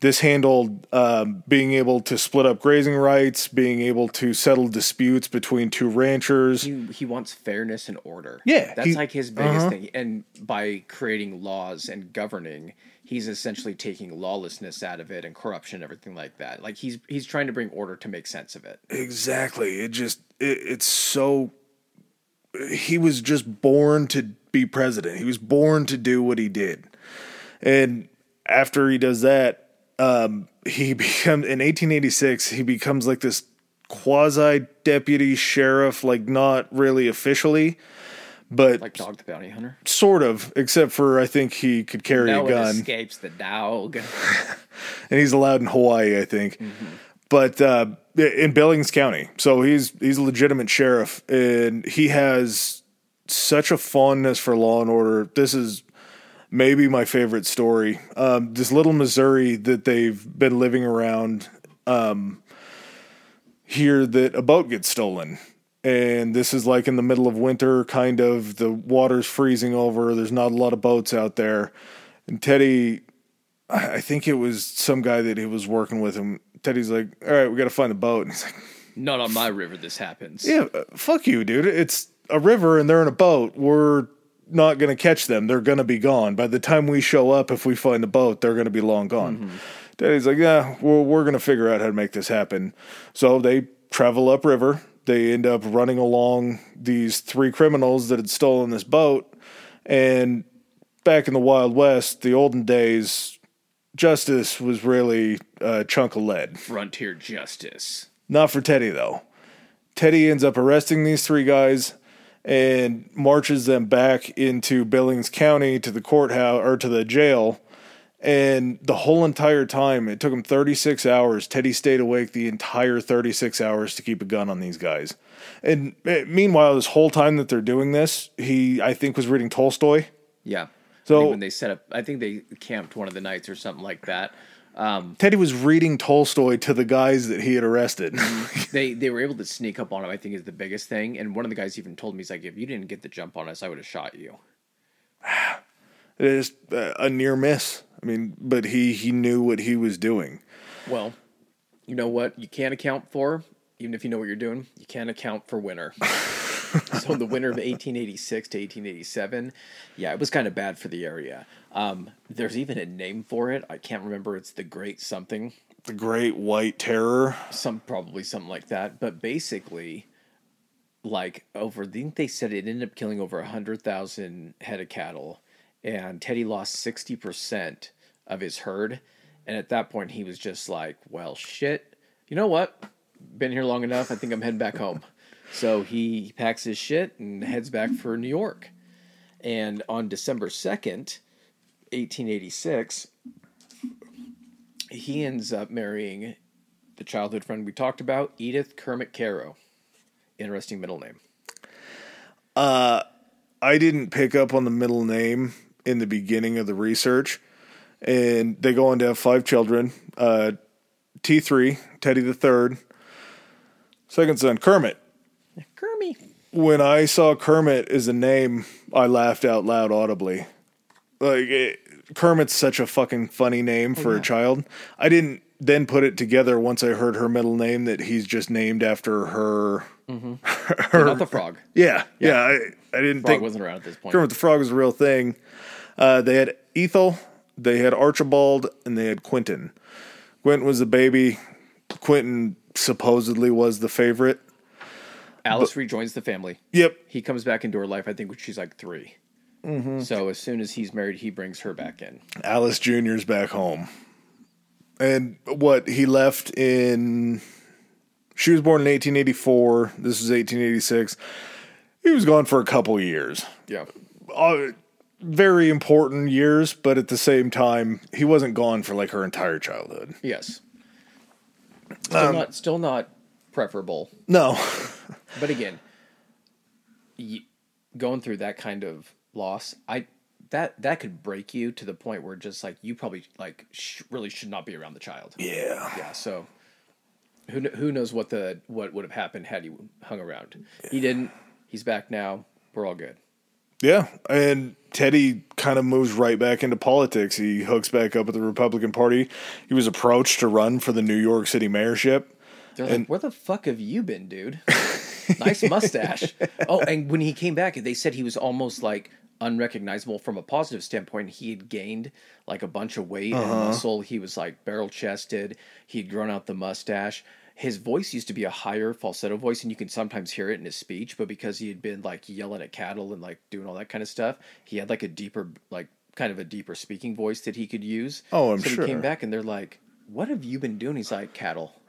This handled um, being able to split up grazing rights, being able to settle disputes between two ranchers. He he wants fairness and order. Yeah, that's he- like his biggest thing. And by creating laws and governing, he's essentially taking lawlessness out of it and corruption, and everything like that. Like he's he's trying to bring order to make sense of it. Exactly. It just it, it's so he was just born to be president. He was born to do what he did. And after he does that, um, he becomes in 1886. He becomes like this quasi deputy sheriff, like not really officially, but Like Dog the Bounty Hunter. sort of. Except for I think he could carry No a gun. escapes the dog. and he's allowed in Hawaii, I think. But uh, in Billings County, so he's he's a legitimate sheriff, and he has such a fondness for law and order. This is maybe my favorite story. Um, this little Missouri that they've been living around um, here, that a boat gets stolen. And this is like in the middle of winter, kind of. The water's freezing over. There's not a lot of boats out there. And Teddy I think it was some guy that he was working with him. Teddy's like, "All right, we got to find the boat." And he's like, Not on my river. This happens. "Yeah, uh, fuck you, dude. It's a river and they're in a boat. We're not going to catch them. They're going to be gone by the time we show up. If we find the boat, they're going to be long gone." Teddy's like, "Yeah, well, we're going to figure out how to make this happen." So they travel upriver. They end up running along these three criminals that had stolen this boat, and back in the Wild West, the olden days, justice was really a chunk of lead. Frontier justice. Not for Teddy, though. Teddy ends up arresting these three guys and marches them back into Billings County to the courthouse or to the jail. And the whole entire time, it took him 36 hours. Teddy stayed awake the entire 36 hours to keep a gun on these guys. And eh, meanwhile, this whole time that they're doing this, he, I think, was reading Tolstoy. Yeah. So- when they set up, I think they camped one of the nights or something like that. Um, Teddy was reading Tolstoy to the guys that he had arrested. they they were able to sneak up on him. I think is the biggest thing. And one of the guys even told me he's like, if you didn't get the jump on us, I would have shot you. it is a near miss. I mean, but he he knew what he was doing. Well, you know what? You can't account for even if you know what you're doing. You can't account for winter. so in the winter of 1886 to 1887, yeah, it was kind of bad for the area. Um, there's even a name for it. I can't remember. It's the Great something, The Great White Terror. some probably something like that. But basically, like over, I think they said it ended up killing over hundred thousand head of cattle, and Teddy lost sixty percent of his herd. And at that point, he was just like, "Well, shit. You know what? Been here long enough. I think I'm heading back home." So he packs his shit and heads back for New York. And on December 2nd, 1886, he ends up marrying the childhood friend we talked about, Edith Kermit Carow. Interesting middle name. I didn't pick up on the middle name in the beginning of the research, and they go on to have five children. Uh, T three, Teddy the third, second son Kermit. Kermit. When I saw Kermit as a name, I laughed out loud audibly. Like it, Kermit's such a fucking funny name for yeah. a child. I didn't then put it together once I heard her middle name that he's just named after her. Not the frog. Yeah, yeah. I, I didn't Frog think wasn't around at this point. Kermit the Frog was a real thing. Uh, they had Ethel, they had Archibald, and they had Quentin. Quentin was the baby. Quentin supposedly was the favorite. Alice rejoins the family. Yep. He comes back into her life, I think, when she's like 3 So as soon as he's married, he brings her back in. Alice Jr.'s back home. And what he left in. She was born in 1884. This was 1886. He was gone for a couple years. Yeah. Uh, very important years, but at the same time, he wasn't gone for like her entire childhood. Yes. Still not still not preferable. No. But again, y going through that kind of loss, I that that could break you to the point where just like you probably like sh- really should not be around the child. yeah. Yeah. So who kn- who knows what the what would have happened had he hung around? He didn't. He's back now. We're all good. Yeah, and Teddy kind of moves right back into politics. He hooks back up with the Republican Party. He was approached to run for the New York City mayorship. They're like, "Where the fuck have you been, dude? nice mustache." oh, and when he came back, they said he was almost like unrecognizable from a positive standpoint. He had gained like a bunch of weight and uh-huh. muscle. He was like barrel chested. He'd grown out the mustache. His voice used to be a higher falsetto voice, and you can sometimes hear it in his speech. But because he had been like yelling at cattle and like doing all that kind of stuff, he had like a deeper, like kind of a deeper speaking voice that he could use. Oh, I'm so sure. he came back, and they're like, "What have you been doing?" He's like, "Cattle."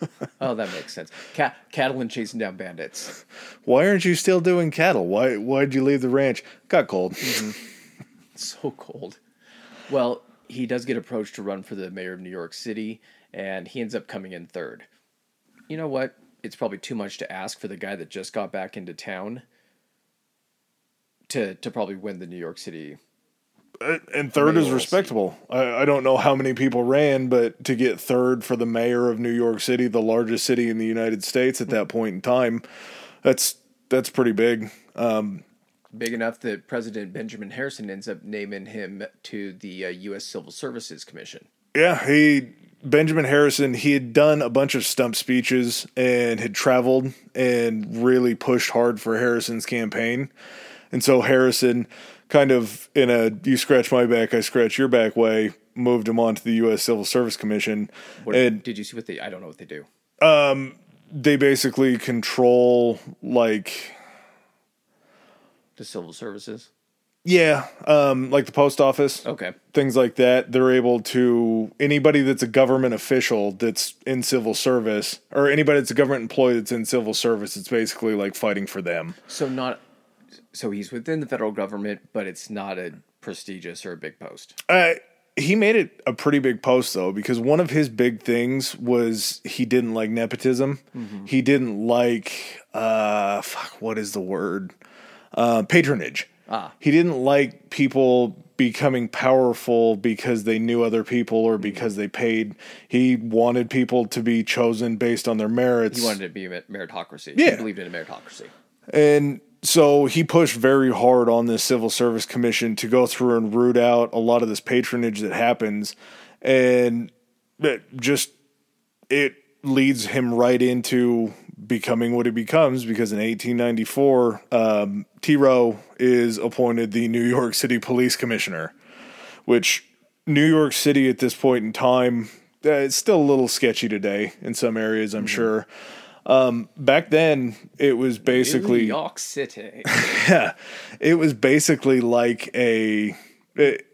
oh, that makes sense. Cat, cattle and chasing down bandits. Why aren't you still doing cattle? Why why'd you leave the ranch? Got cold. Mm-hmm. So cold. Well, he does get approached to run for the mayor of New York City, and he ends up coming in third. You know what? It's probably too much to ask for the guy that just got back into town to to probably win the New York City. And third is respectable. I, I don't know how many people ran, but to get third for the mayor of New York City, the largest city in the United States at that point in time, that's that's pretty big. Big enough that President Benjamin Harrison ends up naming him to the uh, U.S. Civil Services Commission. Yeah, he Benjamin Harrison, he had done a bunch of stump speeches and had traveled and really pushed hard for Harrison's campaign. And so Harrison kind of in a you scratch my back, I scratch your back way, moved him on to the US Civil Service Commission. What, and did you see what they? I don't know what they do. Um, they basically control like The civil services. yeah, um like the post office. Okay. things like that they're able to anybody that's a government official that's in civil service or anybody that's a government employee that's in civil service it's basically like fighting for them So not. So he's within the federal government, but it's not a prestigious or a big post. uh, he made it a pretty big post though because one of his big things was he didn't like nepotism he didn't like uh fuck what is the word uh patronage Ah. he didn't like people becoming powerful because they knew other people or because they paid he wanted people to be chosen based on their merits He wanted it to be a meritocracy. Yeah. He believed in a meritocracy. And so he pushed very hard on this civil service commission to go through and root out a lot of this patronage that happens. And it just it leads him right into becoming what he becomes because in 1894, um, T. Rowe is appointed the New York City Police Commissioner, which New York City at this point in time, uh, it's still a little sketchy today in some areas, I'm sure. Um, back then, it was basically New York City. yeah, it was basically like a. It,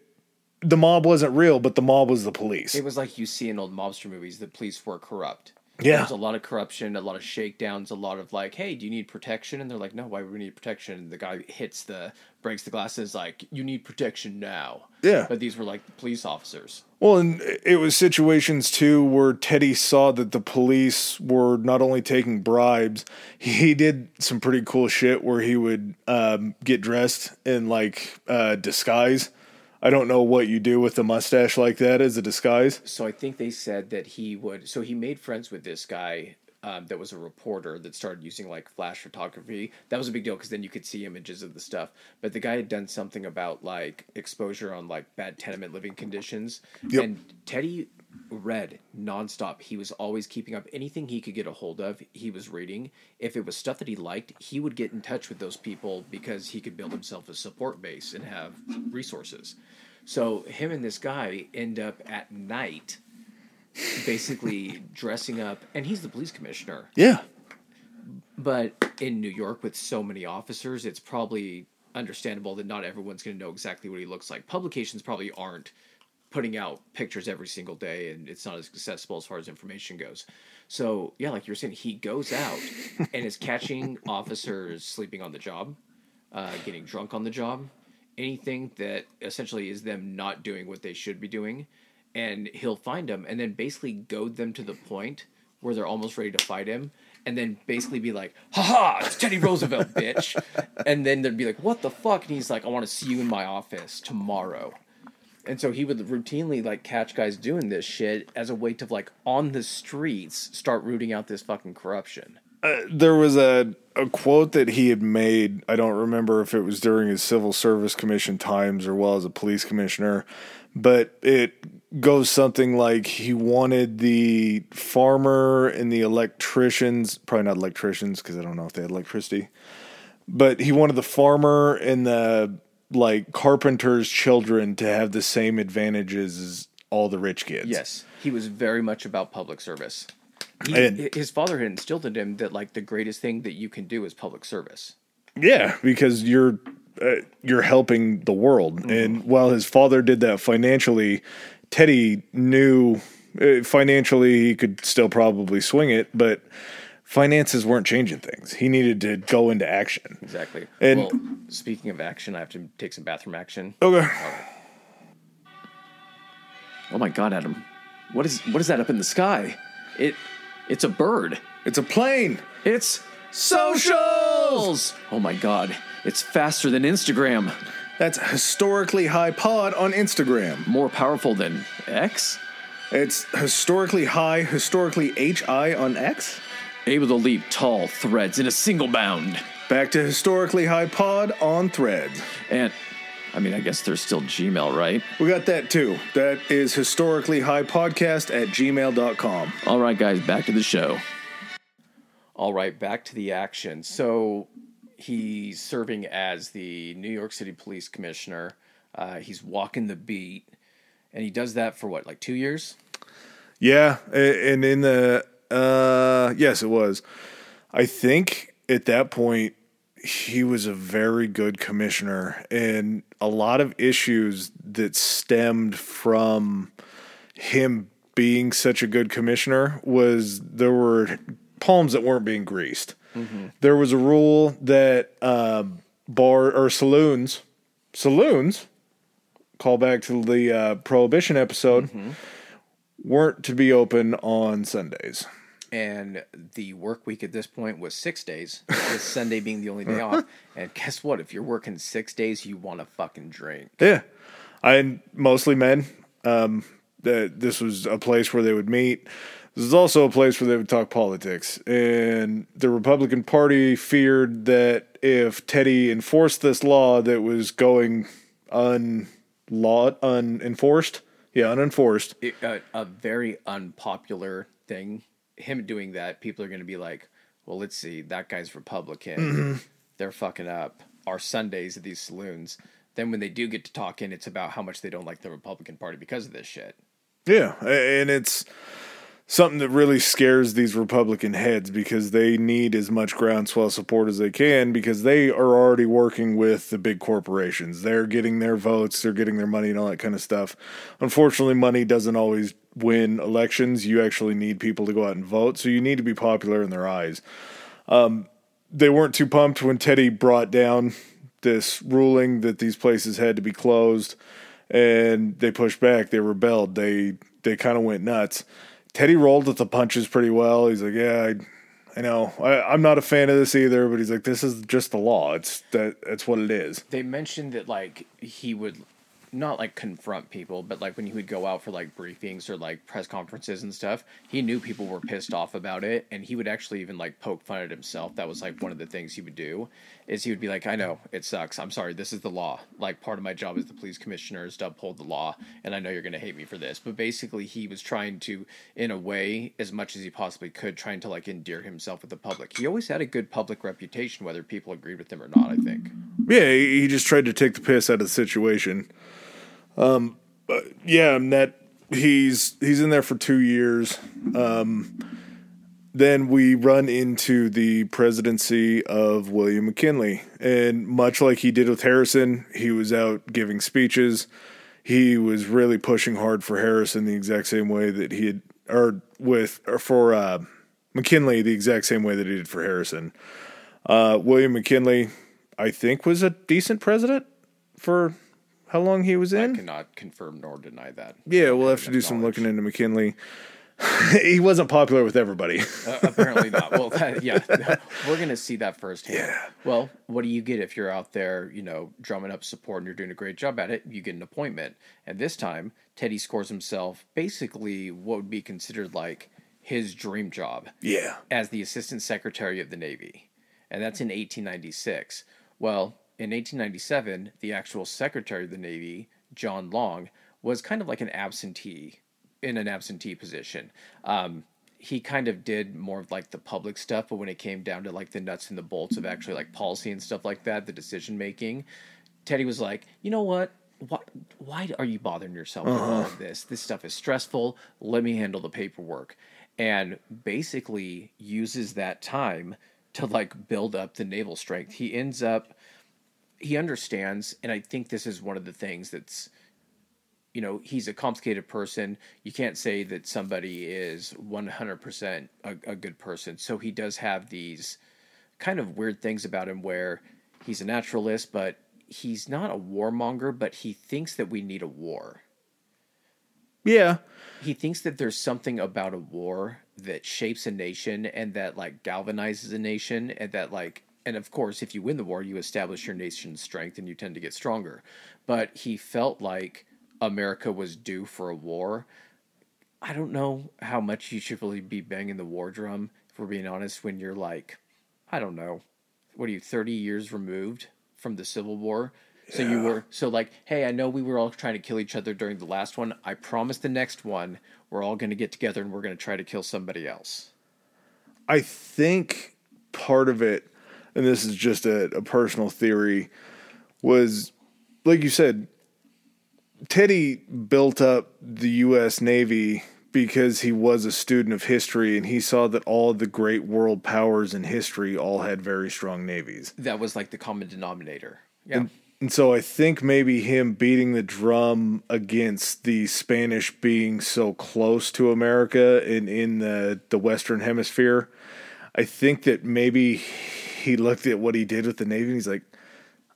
the mob wasn't real, but the mob was the police. It was like you see in old mobster movies. The police were corrupt. Yeah. There's a lot of corruption, a lot of shakedowns, a lot of like, hey, do you need protection? And they're like, no, why would we need protection? And the guy hits the, breaks the glasses, like, you need protection now. Yeah. But these were like police officers. Well, and it was situations too where Teddy saw that the police were not only taking bribes, he did some pretty cool shit where he would um, get dressed in like uh, disguise. I don't know what you do with a mustache like that as a disguise. So I think they said that he would. So he made friends with this guy um, that was a reporter that started using like flash photography. That was a big deal because then you could see images of the stuff. But the guy had done something about like exposure on like bad tenement living conditions. Yep. And Teddy read nonstop. He was always keeping up anything he could get a hold of. He was reading. If it was stuff that he liked, he would get in touch with those people because he could build himself a support base and have resources. So him and this guy end up at night basically dressing up and he's the police commissioner Yeah. but in new york with so many officers it's probably understandable that not everyone's going to know exactly what he looks like publications probably aren't putting out pictures every single day and it's not as accessible as far as information goes. So yeah like you were saying he goes out and is catching officers sleeping on the job uh, getting drunk on the job anything that essentially is them not doing what they should be doing and he'll find them and then basically goad them to the point where they're almost ready to fight him and then basically be like haha it's teddy roosevelt bitch. And then they'd be like what the fuck? And he's like i want to see you in my office tomorrow and so he would routinely like catch guys doing this shit as a way to like on the streets start rooting out this fucking corruption uh, there was a, a quote that he had made. I don't remember if it was during his civil service commission times or while as a police commissioner, but it goes something like he wanted the farmer and the electricians, probably not electricians because I don't know if they had electricity, but he wanted the farmer and the like carpenter's children to have the same advantages as all the rich kids. yes. He was very much about public service. He, And- his father had instilled in him that like the greatest thing that you can do is public service. Yeah, because you're uh, you're helping the world, and while his father did that financially, Teddy knew uh, financially he could still probably swing it, but finances weren't changing things. He needed to go into action. Exactly. And- well, speaking of action, I have to take some bathroom action. Okay. Oh my god, Adam. What is what is that up in the sky? It it's a bird. It's a plane. It's socials. Oh my god. It's faster than Instagram. That's historically high pod on Instagram. More powerful than X. It's historically high, historically HI on X. Able to leap tall threads in a single bound. Back to historically high pod on threads. And I mean, I guess there's still Gmail, right? We got that too. That is historically high podcast at gmail.com. All right, guys, back to the show. All right, back to the action. So he's serving as the New York City Police Commissioner. Uh, he's walking the beat, and he does that for what, like two years? Yeah, and in the uh yes, it was. I think at that point he was a very good commissioner and a lot of issues that stemmed from him being such a good commissioner was there were palms that weren't being greased. There was a rule that um, bar or saloons, saloons, call back to the uh, prohibition episode, weren't to be open on Sundays. And the work week at this point was six days, with Sunday being the only day off. And guess what? If you're working six days, you want to fucking drink. Yeah, I mostly men. Um, that this was a place where they would meet. This is also a place where they would talk politics, and the Republican Party feared that if Teddy enforced this law that was going unlaw unenforced, yeah, unenforced, It, uh, a very unpopular thing. Him doing that, people are going to be like, well, let's see, that guy's Republican. Mm-hmm. They're fucking up our Sundays at these saloons. Then when they do get to talking, it's about how much they don't like the Republican Party because of this shit. Yeah, and it's something that really scares these Republican heads because they need as much groundswell support as they can because they are already working with the big corporations. They're getting their votes, they're getting their money and all that kind of stuff. Unfortunately, money doesn't always win elections. You actually need people to go out and vote, so you need to be popular in their eyes. Um, they weren't too pumped when Teddy brought down this ruling that these places had to be closed and they pushed back. They rebelled. They they kind of went nuts. Teddy rolled with the punches pretty well. He's like, yeah, I, I know. I, I'm not a fan of this either, but he's like, this is just the law. It's that. That's what it is. They mentioned that like he would not like confront people, but like when he would go out for like briefings or like press conferences and stuff, he knew people were pissed off about it, and he would actually even like poke fun at himself. That was like one of the things he would do, is he would be like, "I know it sucks. I'm sorry. This is the law. Like part of my job as the police commissioner is to uphold the law, and I know you're gonna hate me for this." But basically, he was trying to, in a way, as much as he possibly could, trying to like endear himself with the public. He always had a good public reputation, whether people agreed with him or not. I think. Yeah, he, he just tried to take the piss out of the situation. Um, yeah, and that he's he's in there for two years. Um, then we run into the presidency of William McKinley, and much like he did with Harrison, he was out giving speeches. He was really pushing hard for Harrison the exact same way that he had, or with or for uh, McKinley the exact same way that he did for Harrison. Uh, William McKinley, I think, was a decent president for how long he was in? I cannot confirm nor deny that. Yeah, we'll have to do some looking into McKinley. he wasn't popular with everybody. Uh, apparently not. Well, that, yeah, we're gonna see that firsthand. Yeah. Well, what do you get if you're out there, you know, drumming up support and you're doing a great job at it? You get an appointment, and this time Teddy scores himself basically what would be considered like his dream job yeah. as the assistant secretary of the Navy, and that's in 1896. Well, in 1897, the actual secretary of the Navy, John Long, was kind of like an absentee in an absentee position. Um, he kind of did more of like the public stuff, but when it came down to like the nuts and the bolts of actually like policy and stuff like that, the decision making, Teddy was like, you know what? Why, why are you bothering yourself with all of this? This stuff is stressful. Let me handle the paperwork. And basically uses that time to like build up the naval strength. He ends up, he understands, and I think this is one of the things that's, you know, he's a complicated person. You can't say that somebody is 100% a, a good person. So he does have these kind of weird things about him where he's a naturalist, but he's not a warmonger, but he thinks that we need a war. Yeah. He thinks that there's something about a war that shapes a nation and that like galvanizes a nation and that like and of course if you win the war you establish your nation's strength and you tend to get stronger. But he felt like America was due for a war. I don't know how much you should really be banging the war drum, if we're being honest, when you're like, I don't know, what are you, 30 years removed from the Civil War? So you were, so like, hey, I know we were all trying to kill each other during the last one. I promise the next one, we're all going to get together and we're going to try to kill somebody else. I think part of it, and this is just a, a personal theory, was like you said, Teddy built up the U.S. Navy because he was a student of history and he saw that all the great world powers in history all had very strong navies. That was like the common denominator. Yeah. And so I think maybe him beating the drum against the Spanish being so close to America and in the, the Western Hemisphere, I think that maybe he looked at what he did with the Navy and he's like,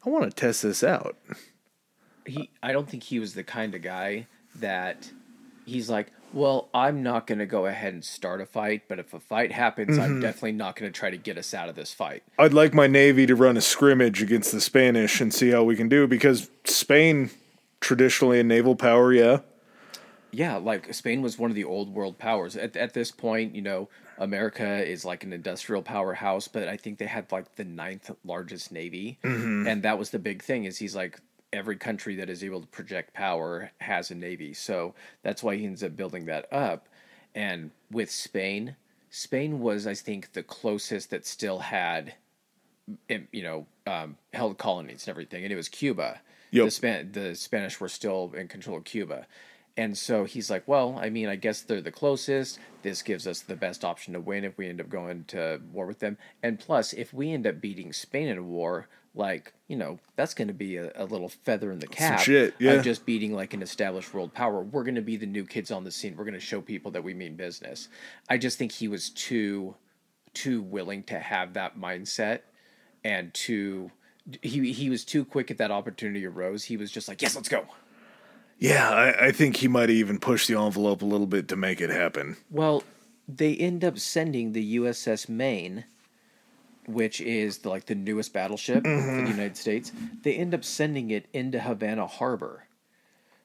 I want to test this out. he I don't think he was the kind of guy that he's like, well, I'm not going to go ahead and start a fight, but if a fight happens, I'm mm-hmm. definitely not going to try to get us out of this fight. I'd like my Navy to run a scrimmage against the Spanish and see how we can do because Spain, traditionally a naval power, yeah. Yeah, like Spain was one of the old world powers. At at this point, you know, America is like an industrial powerhouse, but I think they had like the ninth largest navy, and that was the big thing. Is he's like every country that is able to project power has a navy, so that's why he ends up building that up. And with Spain, Spain was, I think, the closest that still had, you know, um, held colonies and everything, and it was Cuba. Yep. The Span- the Spanish were still in control of Cuba, and so he's like, well, I mean, I guess they're the closest. This gives us the best option to win if we end up going to war with them, and plus, if we end up beating Spain in a war. Like you know, that's going to be a, a little feather in the cap shit, yeah. of just beating like an established world power. We're going to be the new kids on the scene. We're going to show people that we mean business. I just think he was too too willing to have that mindset and too he he was too quick at that opportunity arose. He was just like, "Yes, let's go." Yeah, I, I think he might even push the envelope a little bit to make it happen. Well, they end up sending the USS Maine, which is the, like the newest battleship for the mm-hmm. United States. They end up sending it into Havana Harbor.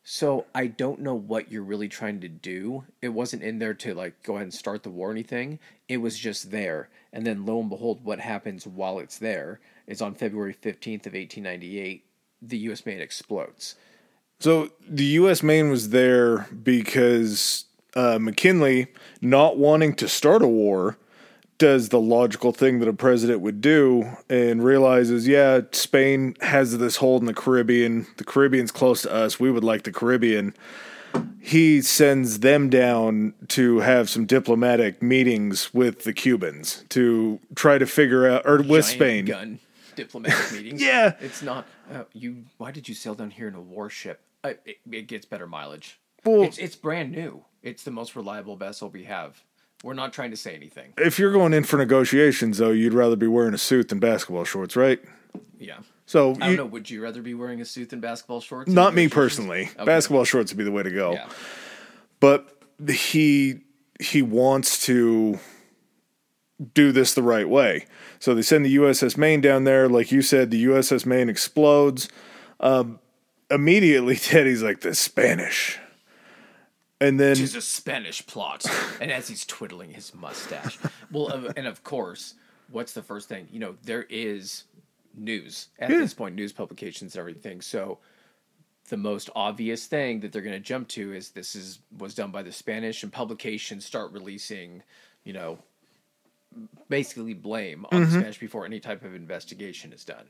So I don't know what you're really trying to do. It wasn't in there to like go ahead and start the war or anything. It was just there. And then lo and behold, what happens while it's there is on February 15th of 1898, the US Maine explodes. So the U.S. Maine was there because uh, McKinley, not wanting to start a war, does the logical thing that a president would do and realizes, yeah, Spain has this hold in the Caribbean. The Caribbean's close to us. We would like the Caribbean. He sends them down to have some diplomatic meetings with the Cubans to try to figure out, or with Giant Spain. gun diplomatic meetings. Yeah. it's not. Uh, you. Why did you sail down here in a warship? It, it gets better mileage. Well- it's it's brand new. It's the most reliable vessel we have. We're not trying to say anything. If you're going in for negotiations, though, you'd rather be wearing a suit than basketball shorts, right? Yeah. So I don't you- know. Would you rather be wearing a suit than basketball shorts? Not me personally. Okay. Basketball shorts would be the way to go. Yeah. But he he wants to do this the right way. So they send the USS Maine down there. Like you said, the USS Maine explodes. Um, immediately, Teddy's like the Spanish, and then It's a Spanish plot. and as he's twiddling his mustache. Well, and of course, what's the first thing? You know, there is news at Yeah. this point, news publications everything. So the most obvious thing that they're going to jump to is this is was done by the Spanish, and publications start releasing, you know, basically blame on Mm-hmm. the Spanish before any type of investigation is done.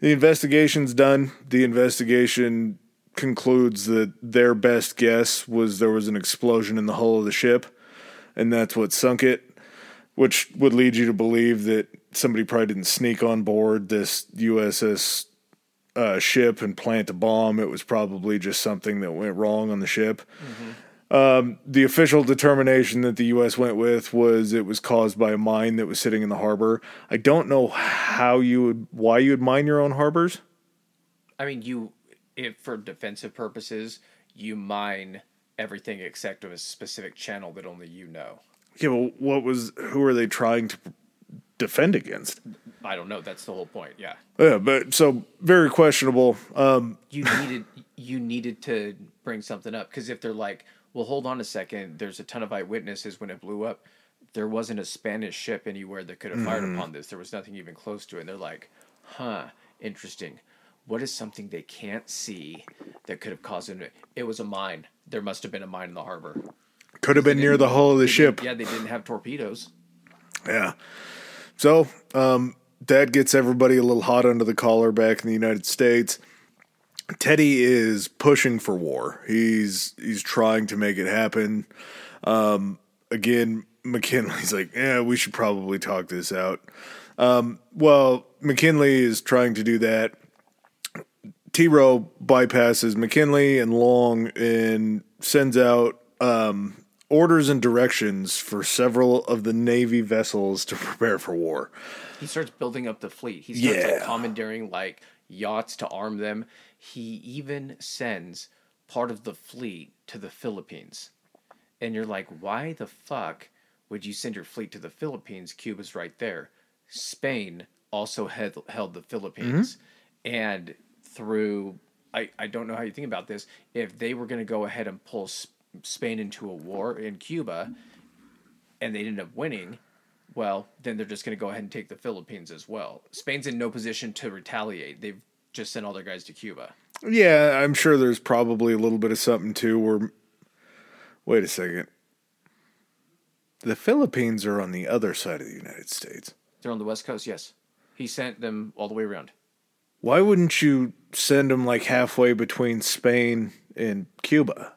The investigation's done. The investigation concludes that their best guess was there was an explosion in the hull of the ship, and that's what sunk it, which would lead you to believe that somebody probably didn't sneak on board this USS uh, ship and plant a bomb. It was probably just something that went wrong on the ship. Um, the official determination that the U.S. went with was it was caused by a mine that was sitting in the harbor. I don't know how you would, why you would mine your own harbors. I mean, you, if for defensive purposes, you mine everything except of a specific channel that only you know. Yeah, well, what was, who are they trying to defend against? I don't know. That's the whole point. Yeah, Yeah, but so very questionable. Um, you needed you needed to bring something up because if they're like, well, hold on a second, there's a ton of eyewitnesses when it blew up. There wasn't a Spanish ship anywhere that could have fired upon this. There was nothing even close to it. And they're like, huh, interesting. What is something they can't see that could have caused it? It was a mine. There must have been a mine in the harbor. could have been near the hull of the ship. Yeah, they didn't have torpedoes. Yeah. So, um, that gets everybody a little hot under the collar back in the United States. Teddy is pushing for war. He's he's trying to make it happen. Um, again, McKinley's like, yeah, we should probably talk this out. Um, well, McKinley is trying to do that. T Row bypasses McKinley and Long and sends out um, orders and directions for several of the Navy vessels to prepare for war. He starts building up the fleet. He starts like commandeering like yachts to arm them. He even sends part of the fleet to the Philippines. And you're like, why the fuck would you send your fleet to the Philippines? Cuba's right there. Spain also had held the Philippines. Mm-hmm. And through I, I don't know how you think about this. If they were going to go ahead and pull S- Spain into a war in Cuba and they ended up winning, well, then they're just going to go ahead and take the Philippines as well. Spain's in no position to retaliate. They've just sent all their guys to Cuba. Yeah, I'm sure there's probably a little bit of something too where. Wait a second. the Philippines are on the other side of the United States. They're on the west coast. Yes, he sent them all the way around. Why wouldn't you send them like halfway between Spain and Cuba?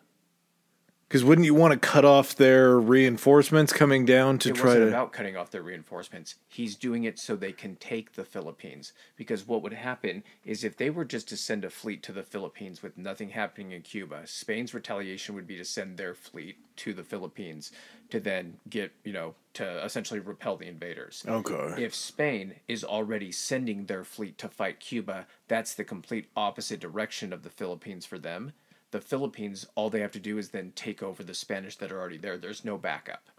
Because wouldn't you want to cut off their reinforcements coming down to it try wasn't to? about cutting off their reinforcements. He's doing it so they can take the Philippines. Because what would happen is if they were just to send a fleet to the Philippines with nothing happening in Cuba, Spain's retaliation would be to send their fleet to the Philippines to then get, you know, to essentially repel the invaders. okay. If Spain is already sending their fleet to fight Cuba, that's the complete opposite direction of the Philippines for them. The Philippines, all they have to do is then take over the Spanish that are already there. There's no backup.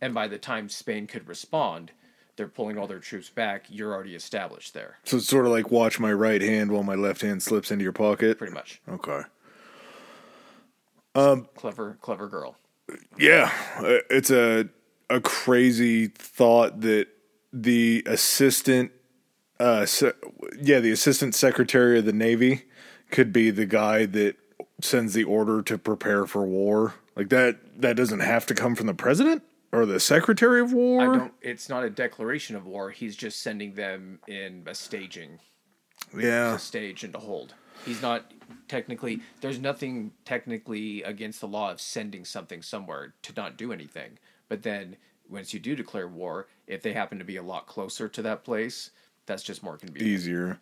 And by the time Spain could respond, they're pulling all their troops back. You're already established there, So it's sort of like watch my right hand while my left hand slips into your pocket. pretty much. Okay. Um, Clever, clever girl. Yeah, it's a a crazy thought that the assistant, uh, se- yeah, the assistant secretary of the navy could be the guy that sends the order to prepare for war. Like that, that doesn't have to come from the president or the secretary of war. I don't. It's not a declaration of war. He's just sending them in a staging yeah, to stage and to hold. He's not technically. There's nothing technically against the law of sending something somewhere to not do anything. But then once you do declare war, if they happen to be a lot closer to that place, that's just more convenient. easier.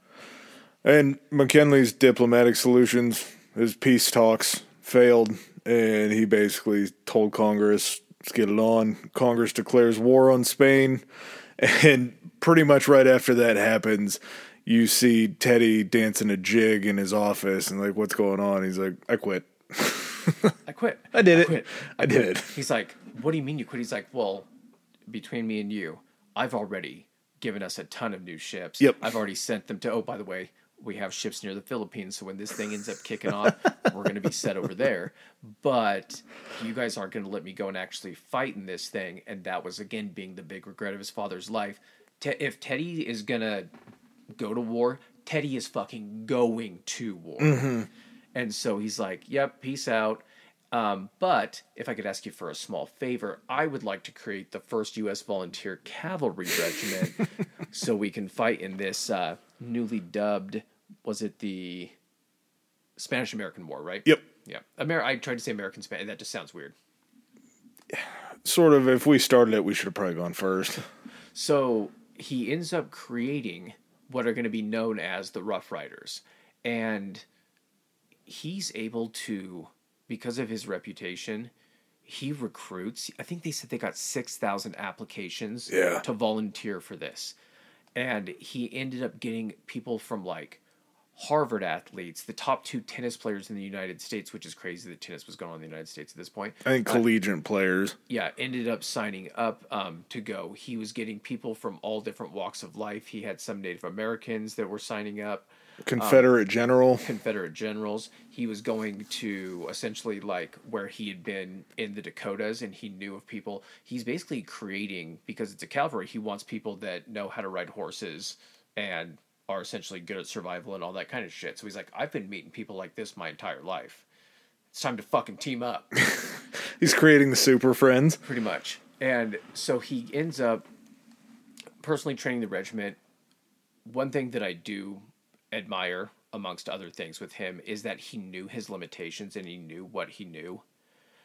And McKinley's diplomatic solutions, his peace talks failed, and he basically told Congress, let's get it on. Congress declares war on Spain, and pretty much right after that happens, you see Teddy dancing a jig in his office, and like, what's going on? He's like, I quit. I quit. I did it. quit. I did it. He's like, "What do you mean you quit?" He's like, "Well, between me and you, I've already given us a ton of new ships. Yep. I've already sent them to. Oh, by the way, we have ships near the Philippines, so when this thing ends up kicking off, we're going to be set over there. But you guys aren't going to let me go and actually fight in this thing." And that was again being the big regret of his father's life. Te- if Teddy is gonna go to war, Teddy is fucking going to war. Mm-hmm. And so he's like, "Yep, peace out." Um, but if I could ask you for a small favor, I would like to create the first U.S. Volunteer Cavalry Regiment, so we can fight in this uh, newly dubbed. Was it the Spanish American War? Right. Yep. Yeah. Amer- I tried to say American Spanish. That just sounds weird. Sort of, if we started it, we should have probably gone first. So he ends up creating what are going to be known as the Rough Riders. And he's able to, because of his reputation, he recruits. I think they said they got 6,000 applications Yeah. to volunteer for this. And he ended up getting people from like Harvard athletes, the top two tennis players in the United States, which is crazy that tennis was going on in the United States at this point I think collegiate players. yeah, ended up signing up um, to go. He was getting people from all different walks of life. He had some Native Americans that were signing up, Confederate um, general. Confederate generals. He was going to essentially like where he had been in the Dakotas and he knew of people. He's basically creating, because it's a cavalry, he wants people that know how to ride horses and are essentially good at survival and all that kind of shit. So he's like, I've been meeting people like this my entire life. It's time to fucking team up. He's creating the super friends. pretty much. And so he ends up personally training the regiment. One thing that I do admire, amongst other things, with him is that he knew his limitations and he knew what he knew.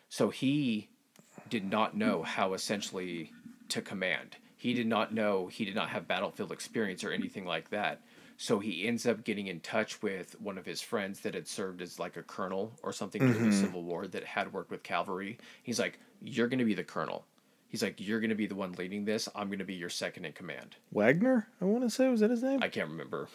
So he did not know how essentially to command. He did not know, he did not have battlefield experience or anything like that. So he ends up getting in touch with one of his friends that had served as like a colonel or something during the mm-hmm. Civil War that had worked with cavalry. He's like, You're going to be the colonel. He's like, You're going to be the one leading this. I'm going to be your second in command. Wagner, I want to say, was that his name? I can't remember.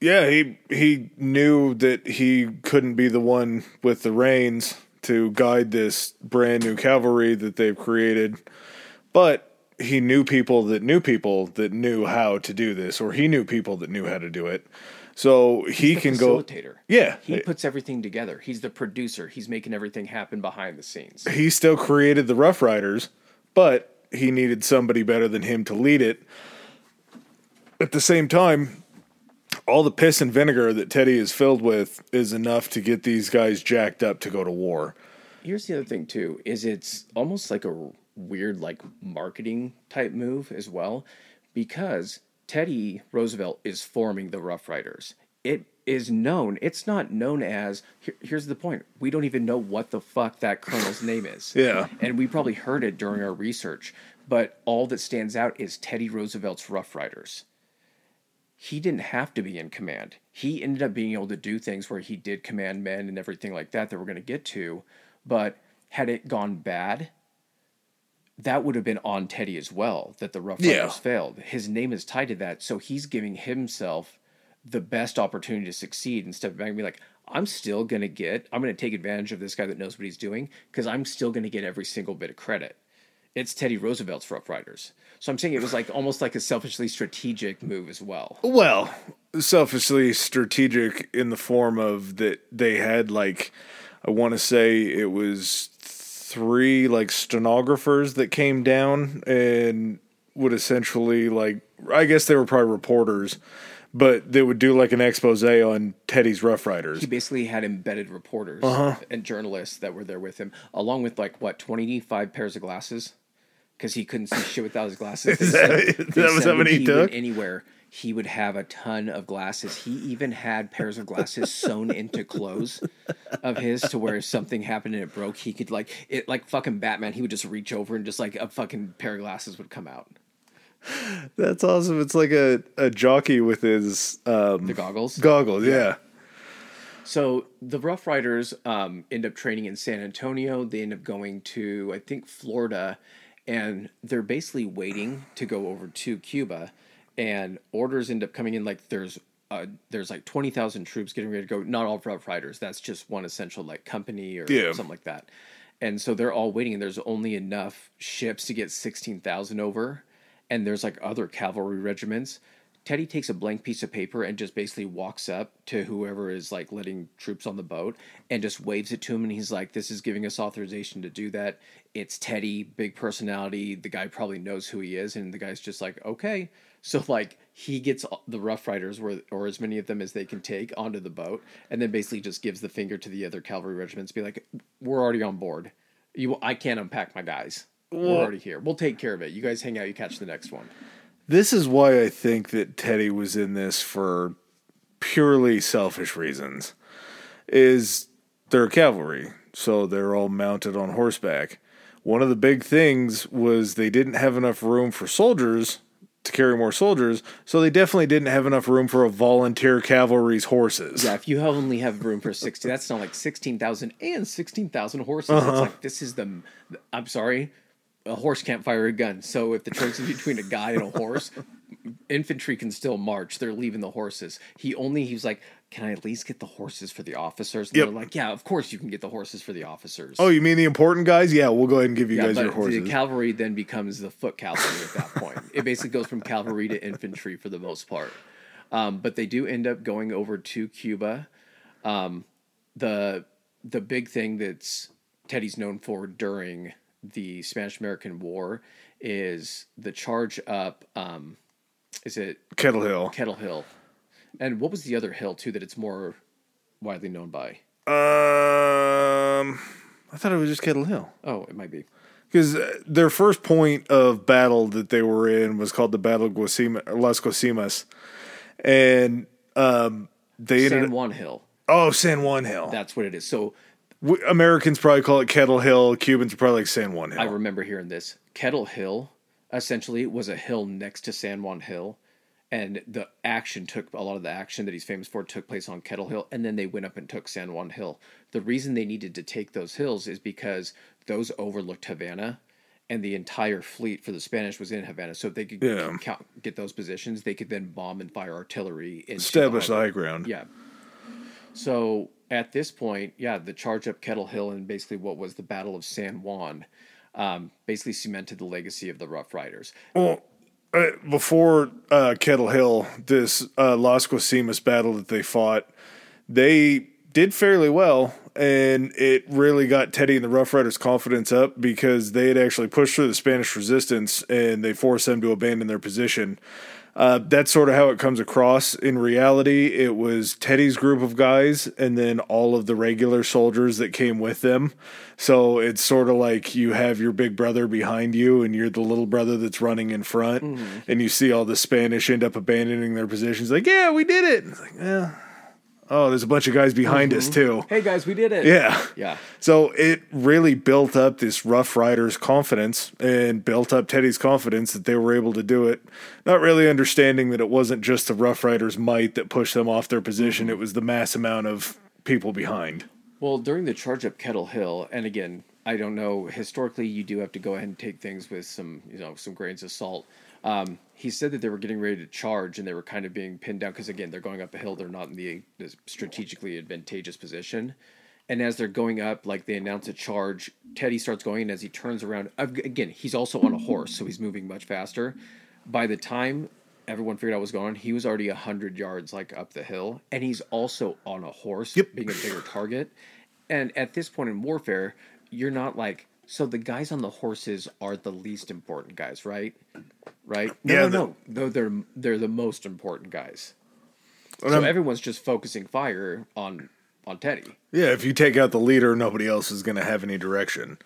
Yeah, he he knew that he couldn't be the one with the reins to guide this brand new cavalry that they've created, but he knew people that knew people that knew how to do this, or he knew people that knew how to do it. So he can go. Yeah, He puts everything together. He's the producer. He's making everything happen behind the scenes. he still created the Rough Riders, but he needed somebody better than him to lead it. At the same time, all the piss and vinegar that Teddy is filled with is enough to get these guys jacked up to go to war. here's the other thing too is it's almost like a weird like marketing type move as well because Teddy Roosevelt is forming the Rough Riders. It is known. It's not known as. Here, here's the point. We don't even know what the fuck that colonel's name is. Yeah. And we probably heard it during our research, but all that stands out is Teddy Roosevelt's Rough Riders. He didn't have to be in command. He ended up being able to do things where he did command men and everything like that that we're going to get to. But had it gone bad, that would have been on Teddy as well, that the Rough Riders Yeah. failed. His name is tied to that, so he's giving himself the best opportunity to succeed instead of being like, I'm still gonna get, I'm gonna take advantage of this guy that knows what he's doing because I'm still gonna get every single bit of credit. It's Teddy Roosevelt's Rough Riders, so I'm saying it was like almost like a selfishly strategic move as well. Well, selfishly strategic in the form of that they had like I want to say it was three like stenographers that came down and would essentially like I guess they were probably reporters, but they would do like an expose on Teddy's Rough Riders. He basically had embedded reporters Uh-huh. and journalists that were there with him, along with like what 25 pairs of glasses, because he couldn't see shit without his glasses. They that- said- that was how many he went took? Anywhere he would have a ton of glasses. He even had pairs of glasses sewn into clothes of his to where if something happened and it broke, he could like it like fucking Batman. He would just reach over and just like a fucking pair of glasses would come out. That's awesome. It's like a, a jockey with his um, The goggles. goggles. Yeah. So the Rough Riders um, end up training in San Antonio. They end up going to, I think, Florida, and they're basically waiting to go over to Cuba. And orders end up coming in like there's uh, there's like twenty thousand troops getting ready to go. Not all Rough Riders. That's just one essential like company or Yeah. something like that. And so they're all waiting, and there's only enough ships to get sixteen thousand over. And there's like other cavalry regiments. Teddy takes a blank piece of paper and just basically walks up to whoever is like letting troops on the boat and just waves it to him and he's like this is giving us authorization to do that. It's teddy big personality. The guy probably knows who he is and the guy's just like okay. So like he gets the rough riders or, or as many of them as they can take onto the boat and then basically just gives the finger to the other cavalry regiments be like we're already on board. You i can't unpack my guys. We're already here. We'll take care of it. You guys hang out. You catch the next one This is why I think that Teddy was in this for purely selfish reasons. Is they're cavalry, so they're all mounted on horseback. One of the big things was they didn't have enough room for soldiers to carry more soldiers, so they definitely didn't have enough room for a volunteer cavalry's horses. Yeah, if you only have room for 60, that's not like 16,000 and 16,000 horses. Uh-huh. It's like, this is the, I'm sorry, a horse can't fire a gun. So if the choice is between a guy and a horse, infantry can still march. They're leaving the horses. He only, he was like, can I at least get the horses for the officers? And Yep. they're like, yeah, of course you can get the horses for the officers. Oh, you mean the important guys? Yeah, we'll go ahead and give you yeah, guys your horses. the cavalry then becomes the foot cavalry at that point. it basically goes from cavalry to infantry for the most part. Um, but they do end up going over to Cuba. Um, the the big thing that's Teddy's known for during the Spanish American War is the charge up. Um, is it Kettle Hill. Kettle Hill? And what was the other hill too that it's more widely known by? Um, I thought it was just Kettle Hill. Oh, it might be. Because their first point of battle that they were in was called the Battle of Guasima, Las Guasimas, and um, they ended San Juan Hill. oh San Juan Hill. That's what it is. So Americans probably call it Kettle Hill. Cubans are probably like San Juan Hill. I remember hearing this. Kettle Hill essentially was a hill next to San Juan Hill. And the action took a lot of the action that he's famous for took place on Kettle Hill, and then they went up and took San Juan Hill. The reason they needed to take those hills is because those overlooked Havana, and the entire fleet for the Spanish was in Havana. So if they could Yeah. count, get those positions, they could then bomb and fire artillery into Establish the high ground. Yeah. So at this point, yeah, the charge up Kettle Hill and basically what was the Battle of San Juan um, basically cemented the legacy of the Rough Riders. Well, uh, before uh, Kettle Hill, this uh, Las Guasimas battle that they fought, they did fairly well. and it really got Teddy and the Rough Riders' confidence up because they had actually pushed through the Spanish resistance and they forced them to abandon their position. Uh, that's sort of how it comes across. In reality, it was Teddy's group of guys and then all of the regular soldiers that came with them. So it's sort of like you have your big brother behind you and you're the little brother that's running in front. Mm-hmm. And you see all the Spanish end up abandoning their positions. Like, yeah, we did it. It's like, yeah oh, there's a bunch of guys behind mm-hmm. us too. Hey guys, we did it. Yeah. Yeah. So it really built up this Rough Riders confidence and built up Teddy's confidence that they were able to do it. Not really understanding that it wasn't just the Rough Riders' might that pushed them off their position, it was the mass amount of people behind. Well, during the charge up Kettle Hill, and again, I don't know, historically you do have to go ahead and take things with some, you know, some grains of salt. Um, he said that they were getting ready to charge and they were kind of being pinned down because again they're going up a hill they're not in the, the, strategically advantageous position. And as they're going up like they announce a charge. Teddy starts going and as he turns around. Again he's also on a horse so he's moving much faster. By the time everyone figured out what was going on he was already 100 yards like up the hill. And he's also on a horse yep. being a bigger target. And at this point in warfare you're not like so the guys on the horses are the least important guys, right? Right? No, yeah, no, no. no. They're they're the most important guys. So I'm, everyone's just focusing fire on on Teddy. Yeah, if you take out the leader, nobody else is going to have any direction.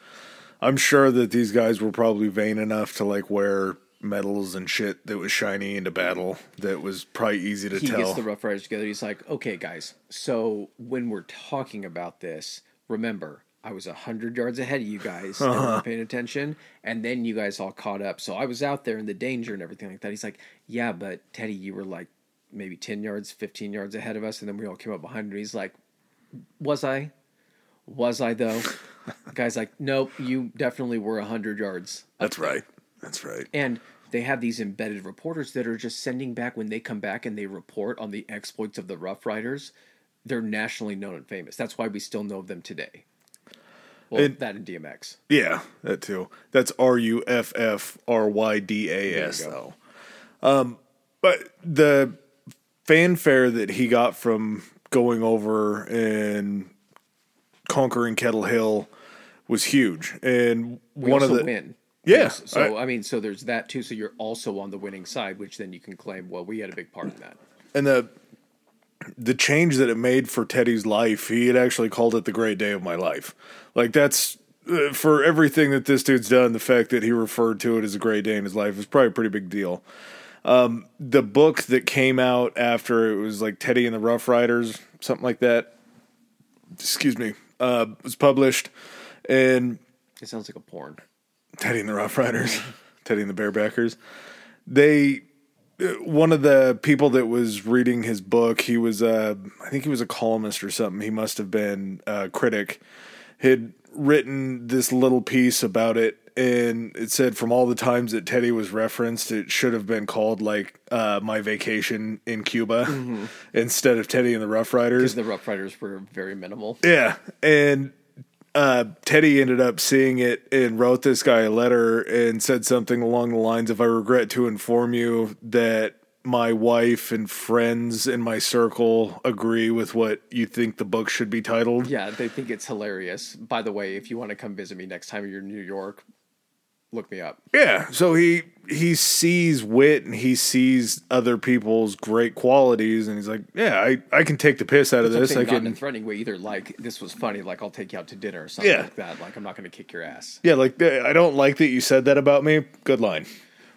I'm sure that these guys were probably vain enough to like wear medals and shit that was shiny into battle that was probably easy to he tell. He gets the Rough Riders together. He's like, "Okay, guys. So when we're talking about this, remember, I was a hundred yards ahead of you guys, uh-huh. paying attention, and then you guys all caught up. So I was out there in the danger and everything like that. He's like, "Yeah, but Teddy, you were like maybe ten yards, fifteen yards ahead of us, and then we all came up behind him." He's like, "Was I? Was I though?" guy's like, "Nope, you definitely were a hundred yards." That's right. That's right. And they have these embedded reporters that are just sending back when they come back and they report on the exploits of the Rough Riders. They're nationally known and famous. That's why we still know them today. Well, it, that in DMX. Yeah, that too. That's R U F F R Y D A S though. Um, but the fanfare that he got from going over and conquering Kettle Hill was huge, and we one of the win. Yeah. Yes. So I, I, mean, so there's that too. So you're also on the winning side, which then you can claim, well, we had a big part in that. And the the change that it made for Teddy's life, he had actually called it the great day of my life. Like that's uh, for everything that this dude's done. The fact that he referred to it as a great day in his life is probably a pretty big deal. Um, the book that came out after it was like Teddy and the Rough Riders, something like that. Excuse me, uh, was published, and it sounds like a porn. Teddy and the Rough Riders, Teddy and the Barebackers. They one of the people that was reading his book, he was a, I think he was a columnist or something. He must have been a critic. Had written this little piece about it, and it said from all the times that Teddy was referenced, it should have been called like uh, "My Vacation in Cuba" mm-hmm. instead of Teddy and the Rough Riders. Because the Rough Riders were very minimal. Yeah, and uh, Teddy ended up seeing it and wrote this guy a letter and said something along the lines of, I regret to inform you that my wife and friends in my circle agree with what you think the book should be titled. Yeah, they think it's hilarious. By the way, if you want to come visit me next time you're in New York, look me up. Yeah, so he he sees wit and he sees other people's great qualities and he's like, yeah, I, I can take the piss out of this. I can in a threatening way either like this was funny, like I'll take you out to dinner or something yeah. like that. Like I'm not going to kick your ass. Yeah, like I don't like that you said that about me. Good line.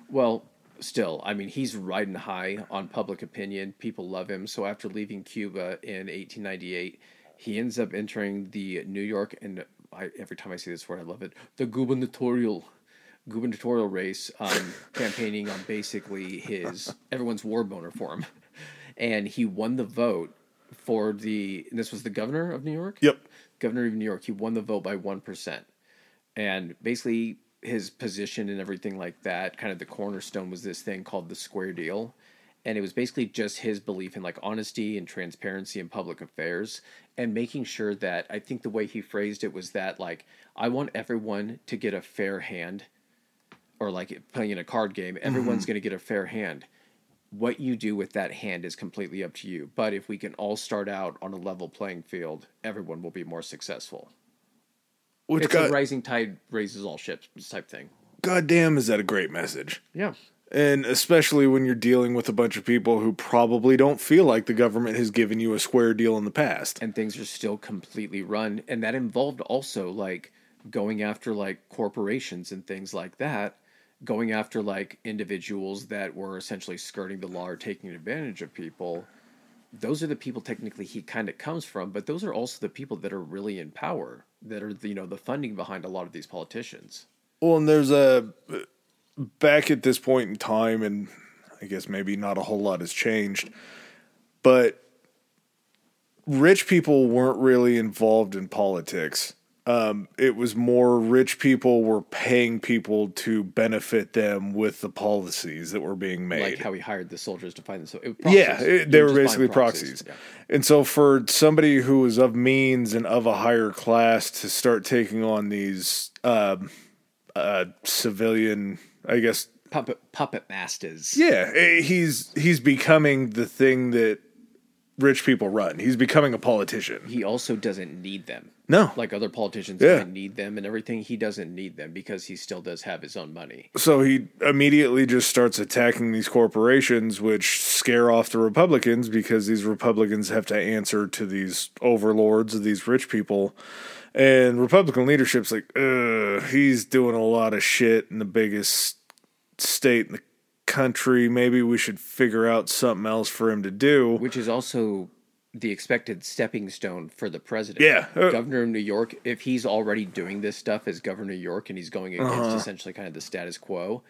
Well, still, I mean, he's riding high on public opinion. People love him. So after leaving Cuba in 1898, he ends up entering the New York and I, every time I say this word, I love it. The gubernatorial gubernatorial race, um, campaigning on basically his everyone's war boner for him, and he won the vote for the. this was the governor of New York. Yep, governor of New York. He won the vote by one percent, and basically his position and everything like that. Kind of the cornerstone was this thing called the square deal. And it was basically just his belief in like honesty and transparency in public affairs and making sure that I think the way he phrased it was that like I want everyone to get a fair hand or like playing in a card game, everyone's mm-hmm. going to get a fair hand. what you do with that hand is completely up to you. But if we can all start out on a level playing field, everyone will be more successful. Which it's a rising tide raises all ships type thing. goddamn is that a great message. Yeah. And especially when you're dealing with a bunch of people who probably don't feel like the government has given you a square deal in the past. and things are still completely run and that involved also like going after like corporations and things like that going after like individuals that were essentially skirting the law or taking advantage of people those are the people technically he kind of comes from but those are also the people that are really in power that are you know the funding behind a lot of these politicians Well, and there's a back at this point in time, and I guess maybe not a whole lot has changed, but rich people weren't really involved in politics. Um, it was more rich people were paying people to benefit them with the policies that were being made. like how he hired the soldiers to find them so it, yeah, it- They were were just buying basically proxies. Yeah. And so for somebody who was of means and of a higher class to start taking on these um, uh, civilian, I guess, puppet puppet masters yeah, eh, he's he's becoming the thing that rich people run. He's becoming a politician. he also doesn't need them No, like other politicians Yeah. need them and everything he doesn't need them because he still does have his own money so he immediately just starts attacking these corporations, which scare off the Republicans because these Republicans have to answer to these overlords of these rich people. And Republican leadership's like, Ugh, he's doing a lot of shit in the biggest state in the country. Maybe we should figure out something else for him to do. which is also the expected stepping stone for the president Yeah. Uh, governor of new york if he's already doing this stuff as governor of new york and he's going against Uh-huh. essentially kind of the status quo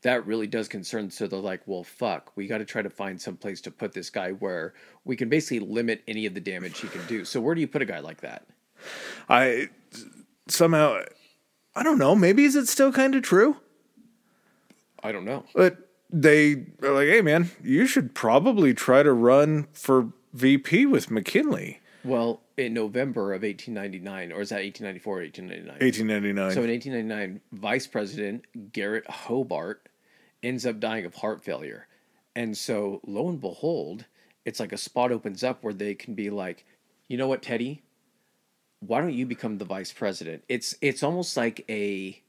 that really does concern so they're like well fuck we got to try to find some place to put this guy where we can basically limit any of the damage he can do so where do you put a guy like that I somehow, I don't know. Maybe is it still kind of true? i don't know But they are like, hey, man, you should probably try to run for VP with McKinley. well in november of 1899 or is that 1894 or 1899 1899. So in 1899, Vice President Garrett Hobart ends up dying of heart failure. And so, lo and behold, it's like a spot opens up where they can be like, you know what, Teddy? Why don't you become the vice president? It's it's almost like a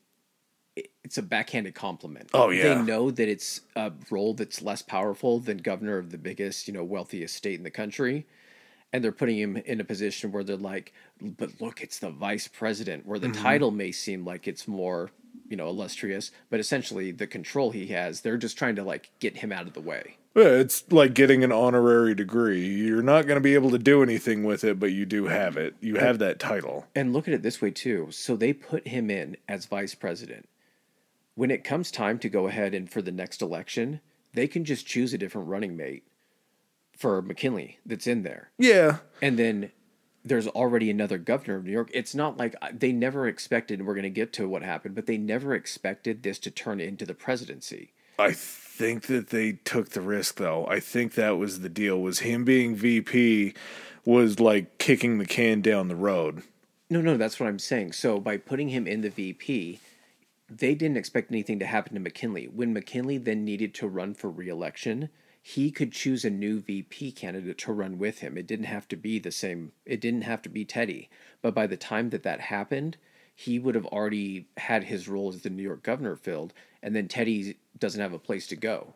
it's a backhanded compliment. Oh, yeah. They know that it's a role that's less powerful than governor of the biggest, you know, wealthiest state in the country and they're putting him in a position where they're like, but look, it's the vice president, where the mm-hmm. title may seem like it's more, you know, illustrious, but essentially the control he has, they're just trying to like get him out of the way. Yeah, it's like getting an honorary degree. You're not going to be able to do anything with it, but you do have it. You have that title. And look at it this way too. So they put him in as vice president. When it comes time to go ahead and for the next election, they can just choose a different running mate for McKinley that's in there. Yeah. and then there's already another governor of New York. It's not like uh, they never expected, and we're going to get to what happened, but they never expected this to turn into the presidency. I think that they took the risk though. I think that was the deal was him being VP was like kicking the can down the road. No, no, that's what I'm saying. So by putting him in the VP, they didn't expect anything to happen to McKinley. When McKinley then needed to run for reelection, he could choose a new VP candidate to run with him. It didn't have to be the same, it didn't have to be Teddy. But by the time that that happened, he would have already had his role as the New York governor filled, and then Teddy doesn't have a place to go.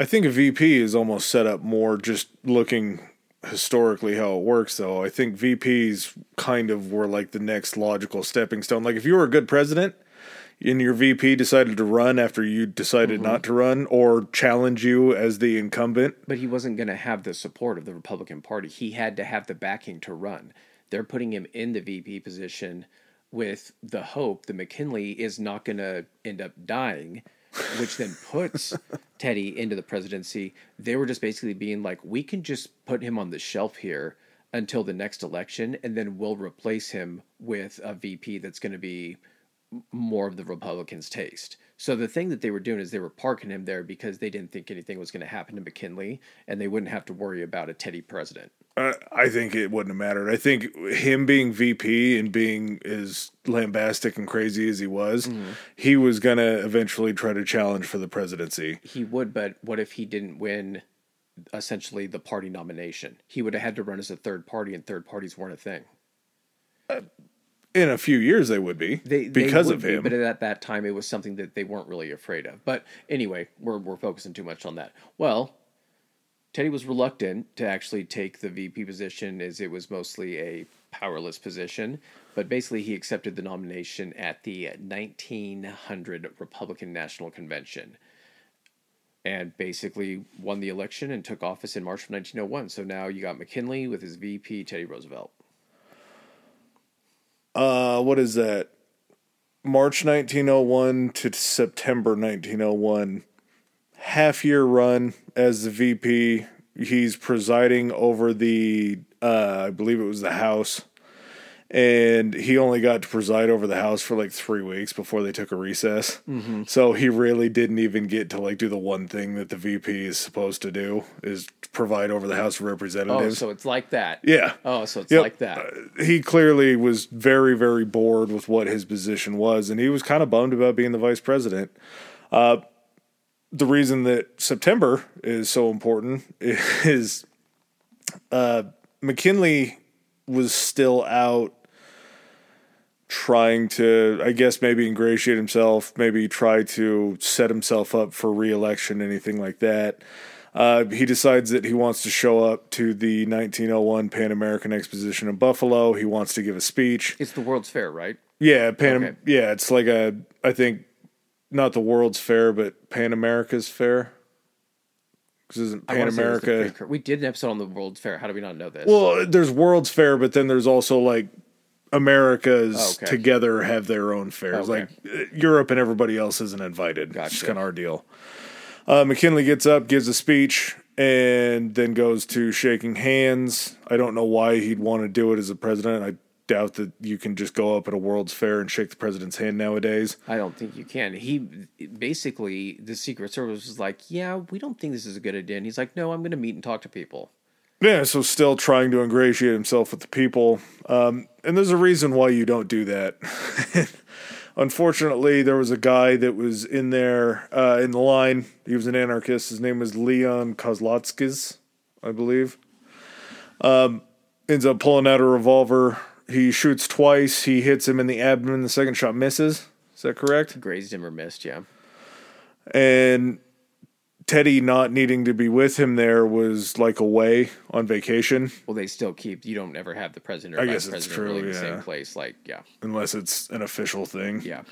I think a VP is almost set up more just looking historically how it works though. I think VPs kind of were like the next logical stepping stone. Like if you were a good president and your VP decided to run after you decided mm-hmm. not to run or challenge you as the incumbent, But he wasn't going to have the support of the Republican Party. He had to have the backing to run. They're putting him in the VP position with the hope that McKinley is not going to end up dying, which then puts Teddy into the presidency. They were just basically being like, we can just put him on the shelf here until the next election, and then we'll replace him with a VP that's going to be more of the Republicans' taste. So the thing that they were doing is they were parking him there because they didn't think anything was going to happen to McKinley, and they wouldn't have to worry about a Teddy president. Uh, I think it wouldn't have mattered. I think him being VP and being as lambastic and crazy as he was, he was going to eventually try to challenge for the presidency. He would, but what if he didn't win? Essentially, the party nomination. He would have had to run as a third party, and third parties weren't a thing. In a few years, they would be They, they because would of be, him. but at that time, it was something that they weren't really afraid of. But anyway, we're we're focusing too much on that. Well, Teddy was reluctant to actually take the VP position, as it was mostly a powerless position. But basically, he accepted the nomination at the 1900 Republican National Convention, and basically won the election and took office in March of 1901. So now you got McKinley with his VP Teddy Roosevelt. Uh, what is that? March 1901 to September 1901. Half year run as the VP. He's presiding over the, uh, I believe it was the House. And he only got to preside over the House for like three weeks before they took a recess. So he really didn't even get to like do the one thing that the VP is supposed to do is provide over the House of Representatives. Oh, so it's like that. yeah. Oh, so it's Yep. like that. Uh, he clearly was very, very bored with what his position was, and he was kind of bummed about being the vice president. Uh, the reason that September is so important is uh, McKinley was still out trying to, I guess, maybe ingratiate himself, maybe try to set himself up for reelection, anything like that. Uh, he decides that he wants to show up to the 1901 Pan American Exposition in Buffalo. He wants to give a speech. It's the World's Fair, right? Yeah, Pan. Okay. Yeah, it's like a. I think not the World's Fair, but Pan America's Fair. Because isn't Pan wanna say it was the America? We did an episode on the World's Fair. How do we not know this? Well, there's World's Fair, but then there's also like America's Okay. together have their own fairs. Okay. Like uh, Europe and everybody else isn't invited. It's Gotcha. kind of our deal. Uh, McKinley gets up, gives a speech, and then goes to shaking hands. I don't know why he'd want to do it as a president. I doubt that you can just go up at a World's Fair and shake the president's hand nowadays. I don't think you can. He basically, the Secret Service was like, "Yeah, we don't think this is a good idea." And he's like, "No, I'm going to meet and talk to people." Yeah, so still trying to ingratiate himself with the people. Um, and there's a reason why you don't do that. Unfortunately, there was a guy that was in there uh, in the line. He was an anarchist. His name was Leon Kozlotskis, I believe. Um, ends up pulling out a revolver. He shoots twice. He hits him in the abdomen. The second shot misses. Is that correct? Grazed him or missed, yeah. and Teddy not needing to be with him there was like away on vacation, Well, they still keep. You don't ever have the president or I vice guess it's president really in the same place. Like, yeah, unless it's an official thing. yeah.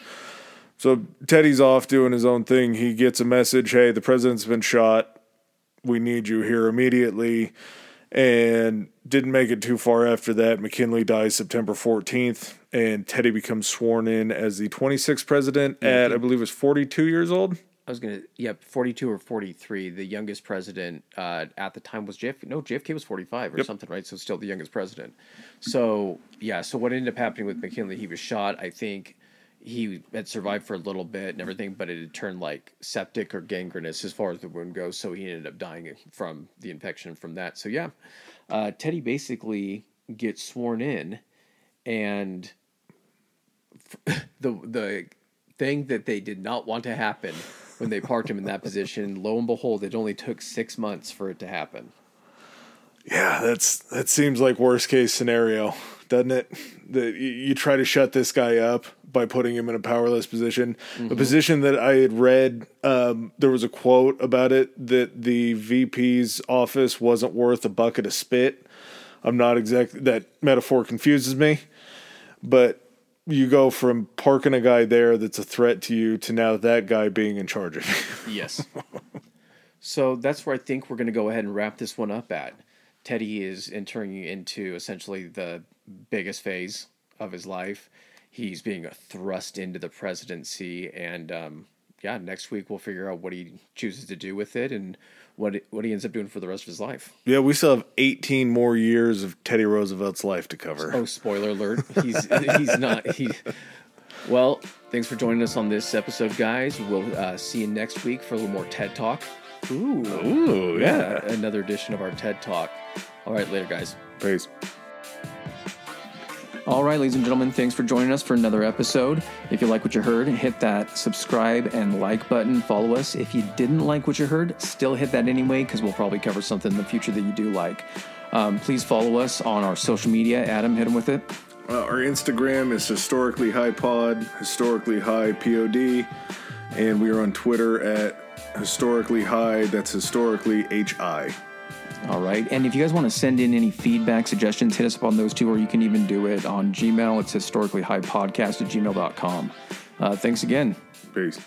So Teddy's off doing his own thing. He gets a message hey, the president's been shot. We need you here immediately. And didn't make it too far after that. McKinley dies September 14th, and Teddy becomes sworn in as the 26th president at, mm-hmm. I believe, it was 42 years old. I was gonna, yep, forty-two or forty-three. The youngest president uh, at the time was JFK. No, JFK was forty-five or something, right? So still the youngest president. So yeah. So what ended up happening with McKinley? He was shot. I think he had survived for a little bit and everything, but it had turned like septic or gangrenous as far as the wound goes. So he ended up dying from the infection from that. So yeah, uh, Teddy basically gets sworn in, and f- the the thing that they did not want to happen when they parked him in that position. Lo and behold, it only took six months for it to happen. Yeah, that's that seems like worst case scenario, doesn't it? That you, you try to shut this guy up by putting him in a powerless position, a position that I had read. Um, there was a quote about it that the VP's office wasn't worth a bucket of spit. I'm not exactly that metaphor confuses me, but you go from parking a guy there that's a threat to you to now that guy being in charge of you. Yes. so that's where I think we're going to go ahead and wrap this one up at. Teddy is entering into essentially the biggest phase of his life. He's being thrust into the presidency, and um, yeah, next week we'll figure out what he chooses to do with it and what what he ends up doing for the rest of his life. yeah, we still have 18 more years of Teddy Roosevelt's life to cover. Oh, spoiler alert! He's he's not he. Well, thanks for joining us on this episode, guys. We'll uh, see you next week for a little more TED Talk. Ooh. Ooh, yeah. Another edition of our TED Talk. All right, later, guys. Peace. All right, ladies and gentlemen, thanks for joining us for another episode. If you like what you heard, hit that subscribe and like button. Follow us. If you didn't like what you heard, still hit that anyway, because we'll probably cover something in the future that you do like. Um, please follow us on our social media. Adam, hit him with it. Uh, our Instagram is historically high pod, historically high pod, and we are on Twitter at historically high. That's historically hi. All right. And if you guys want to send in any feedback, suggestions, hit us up on those two, or you can even do it on Gmail. It's historically high podcast at gmail.com. Uh, thanks again. Peace.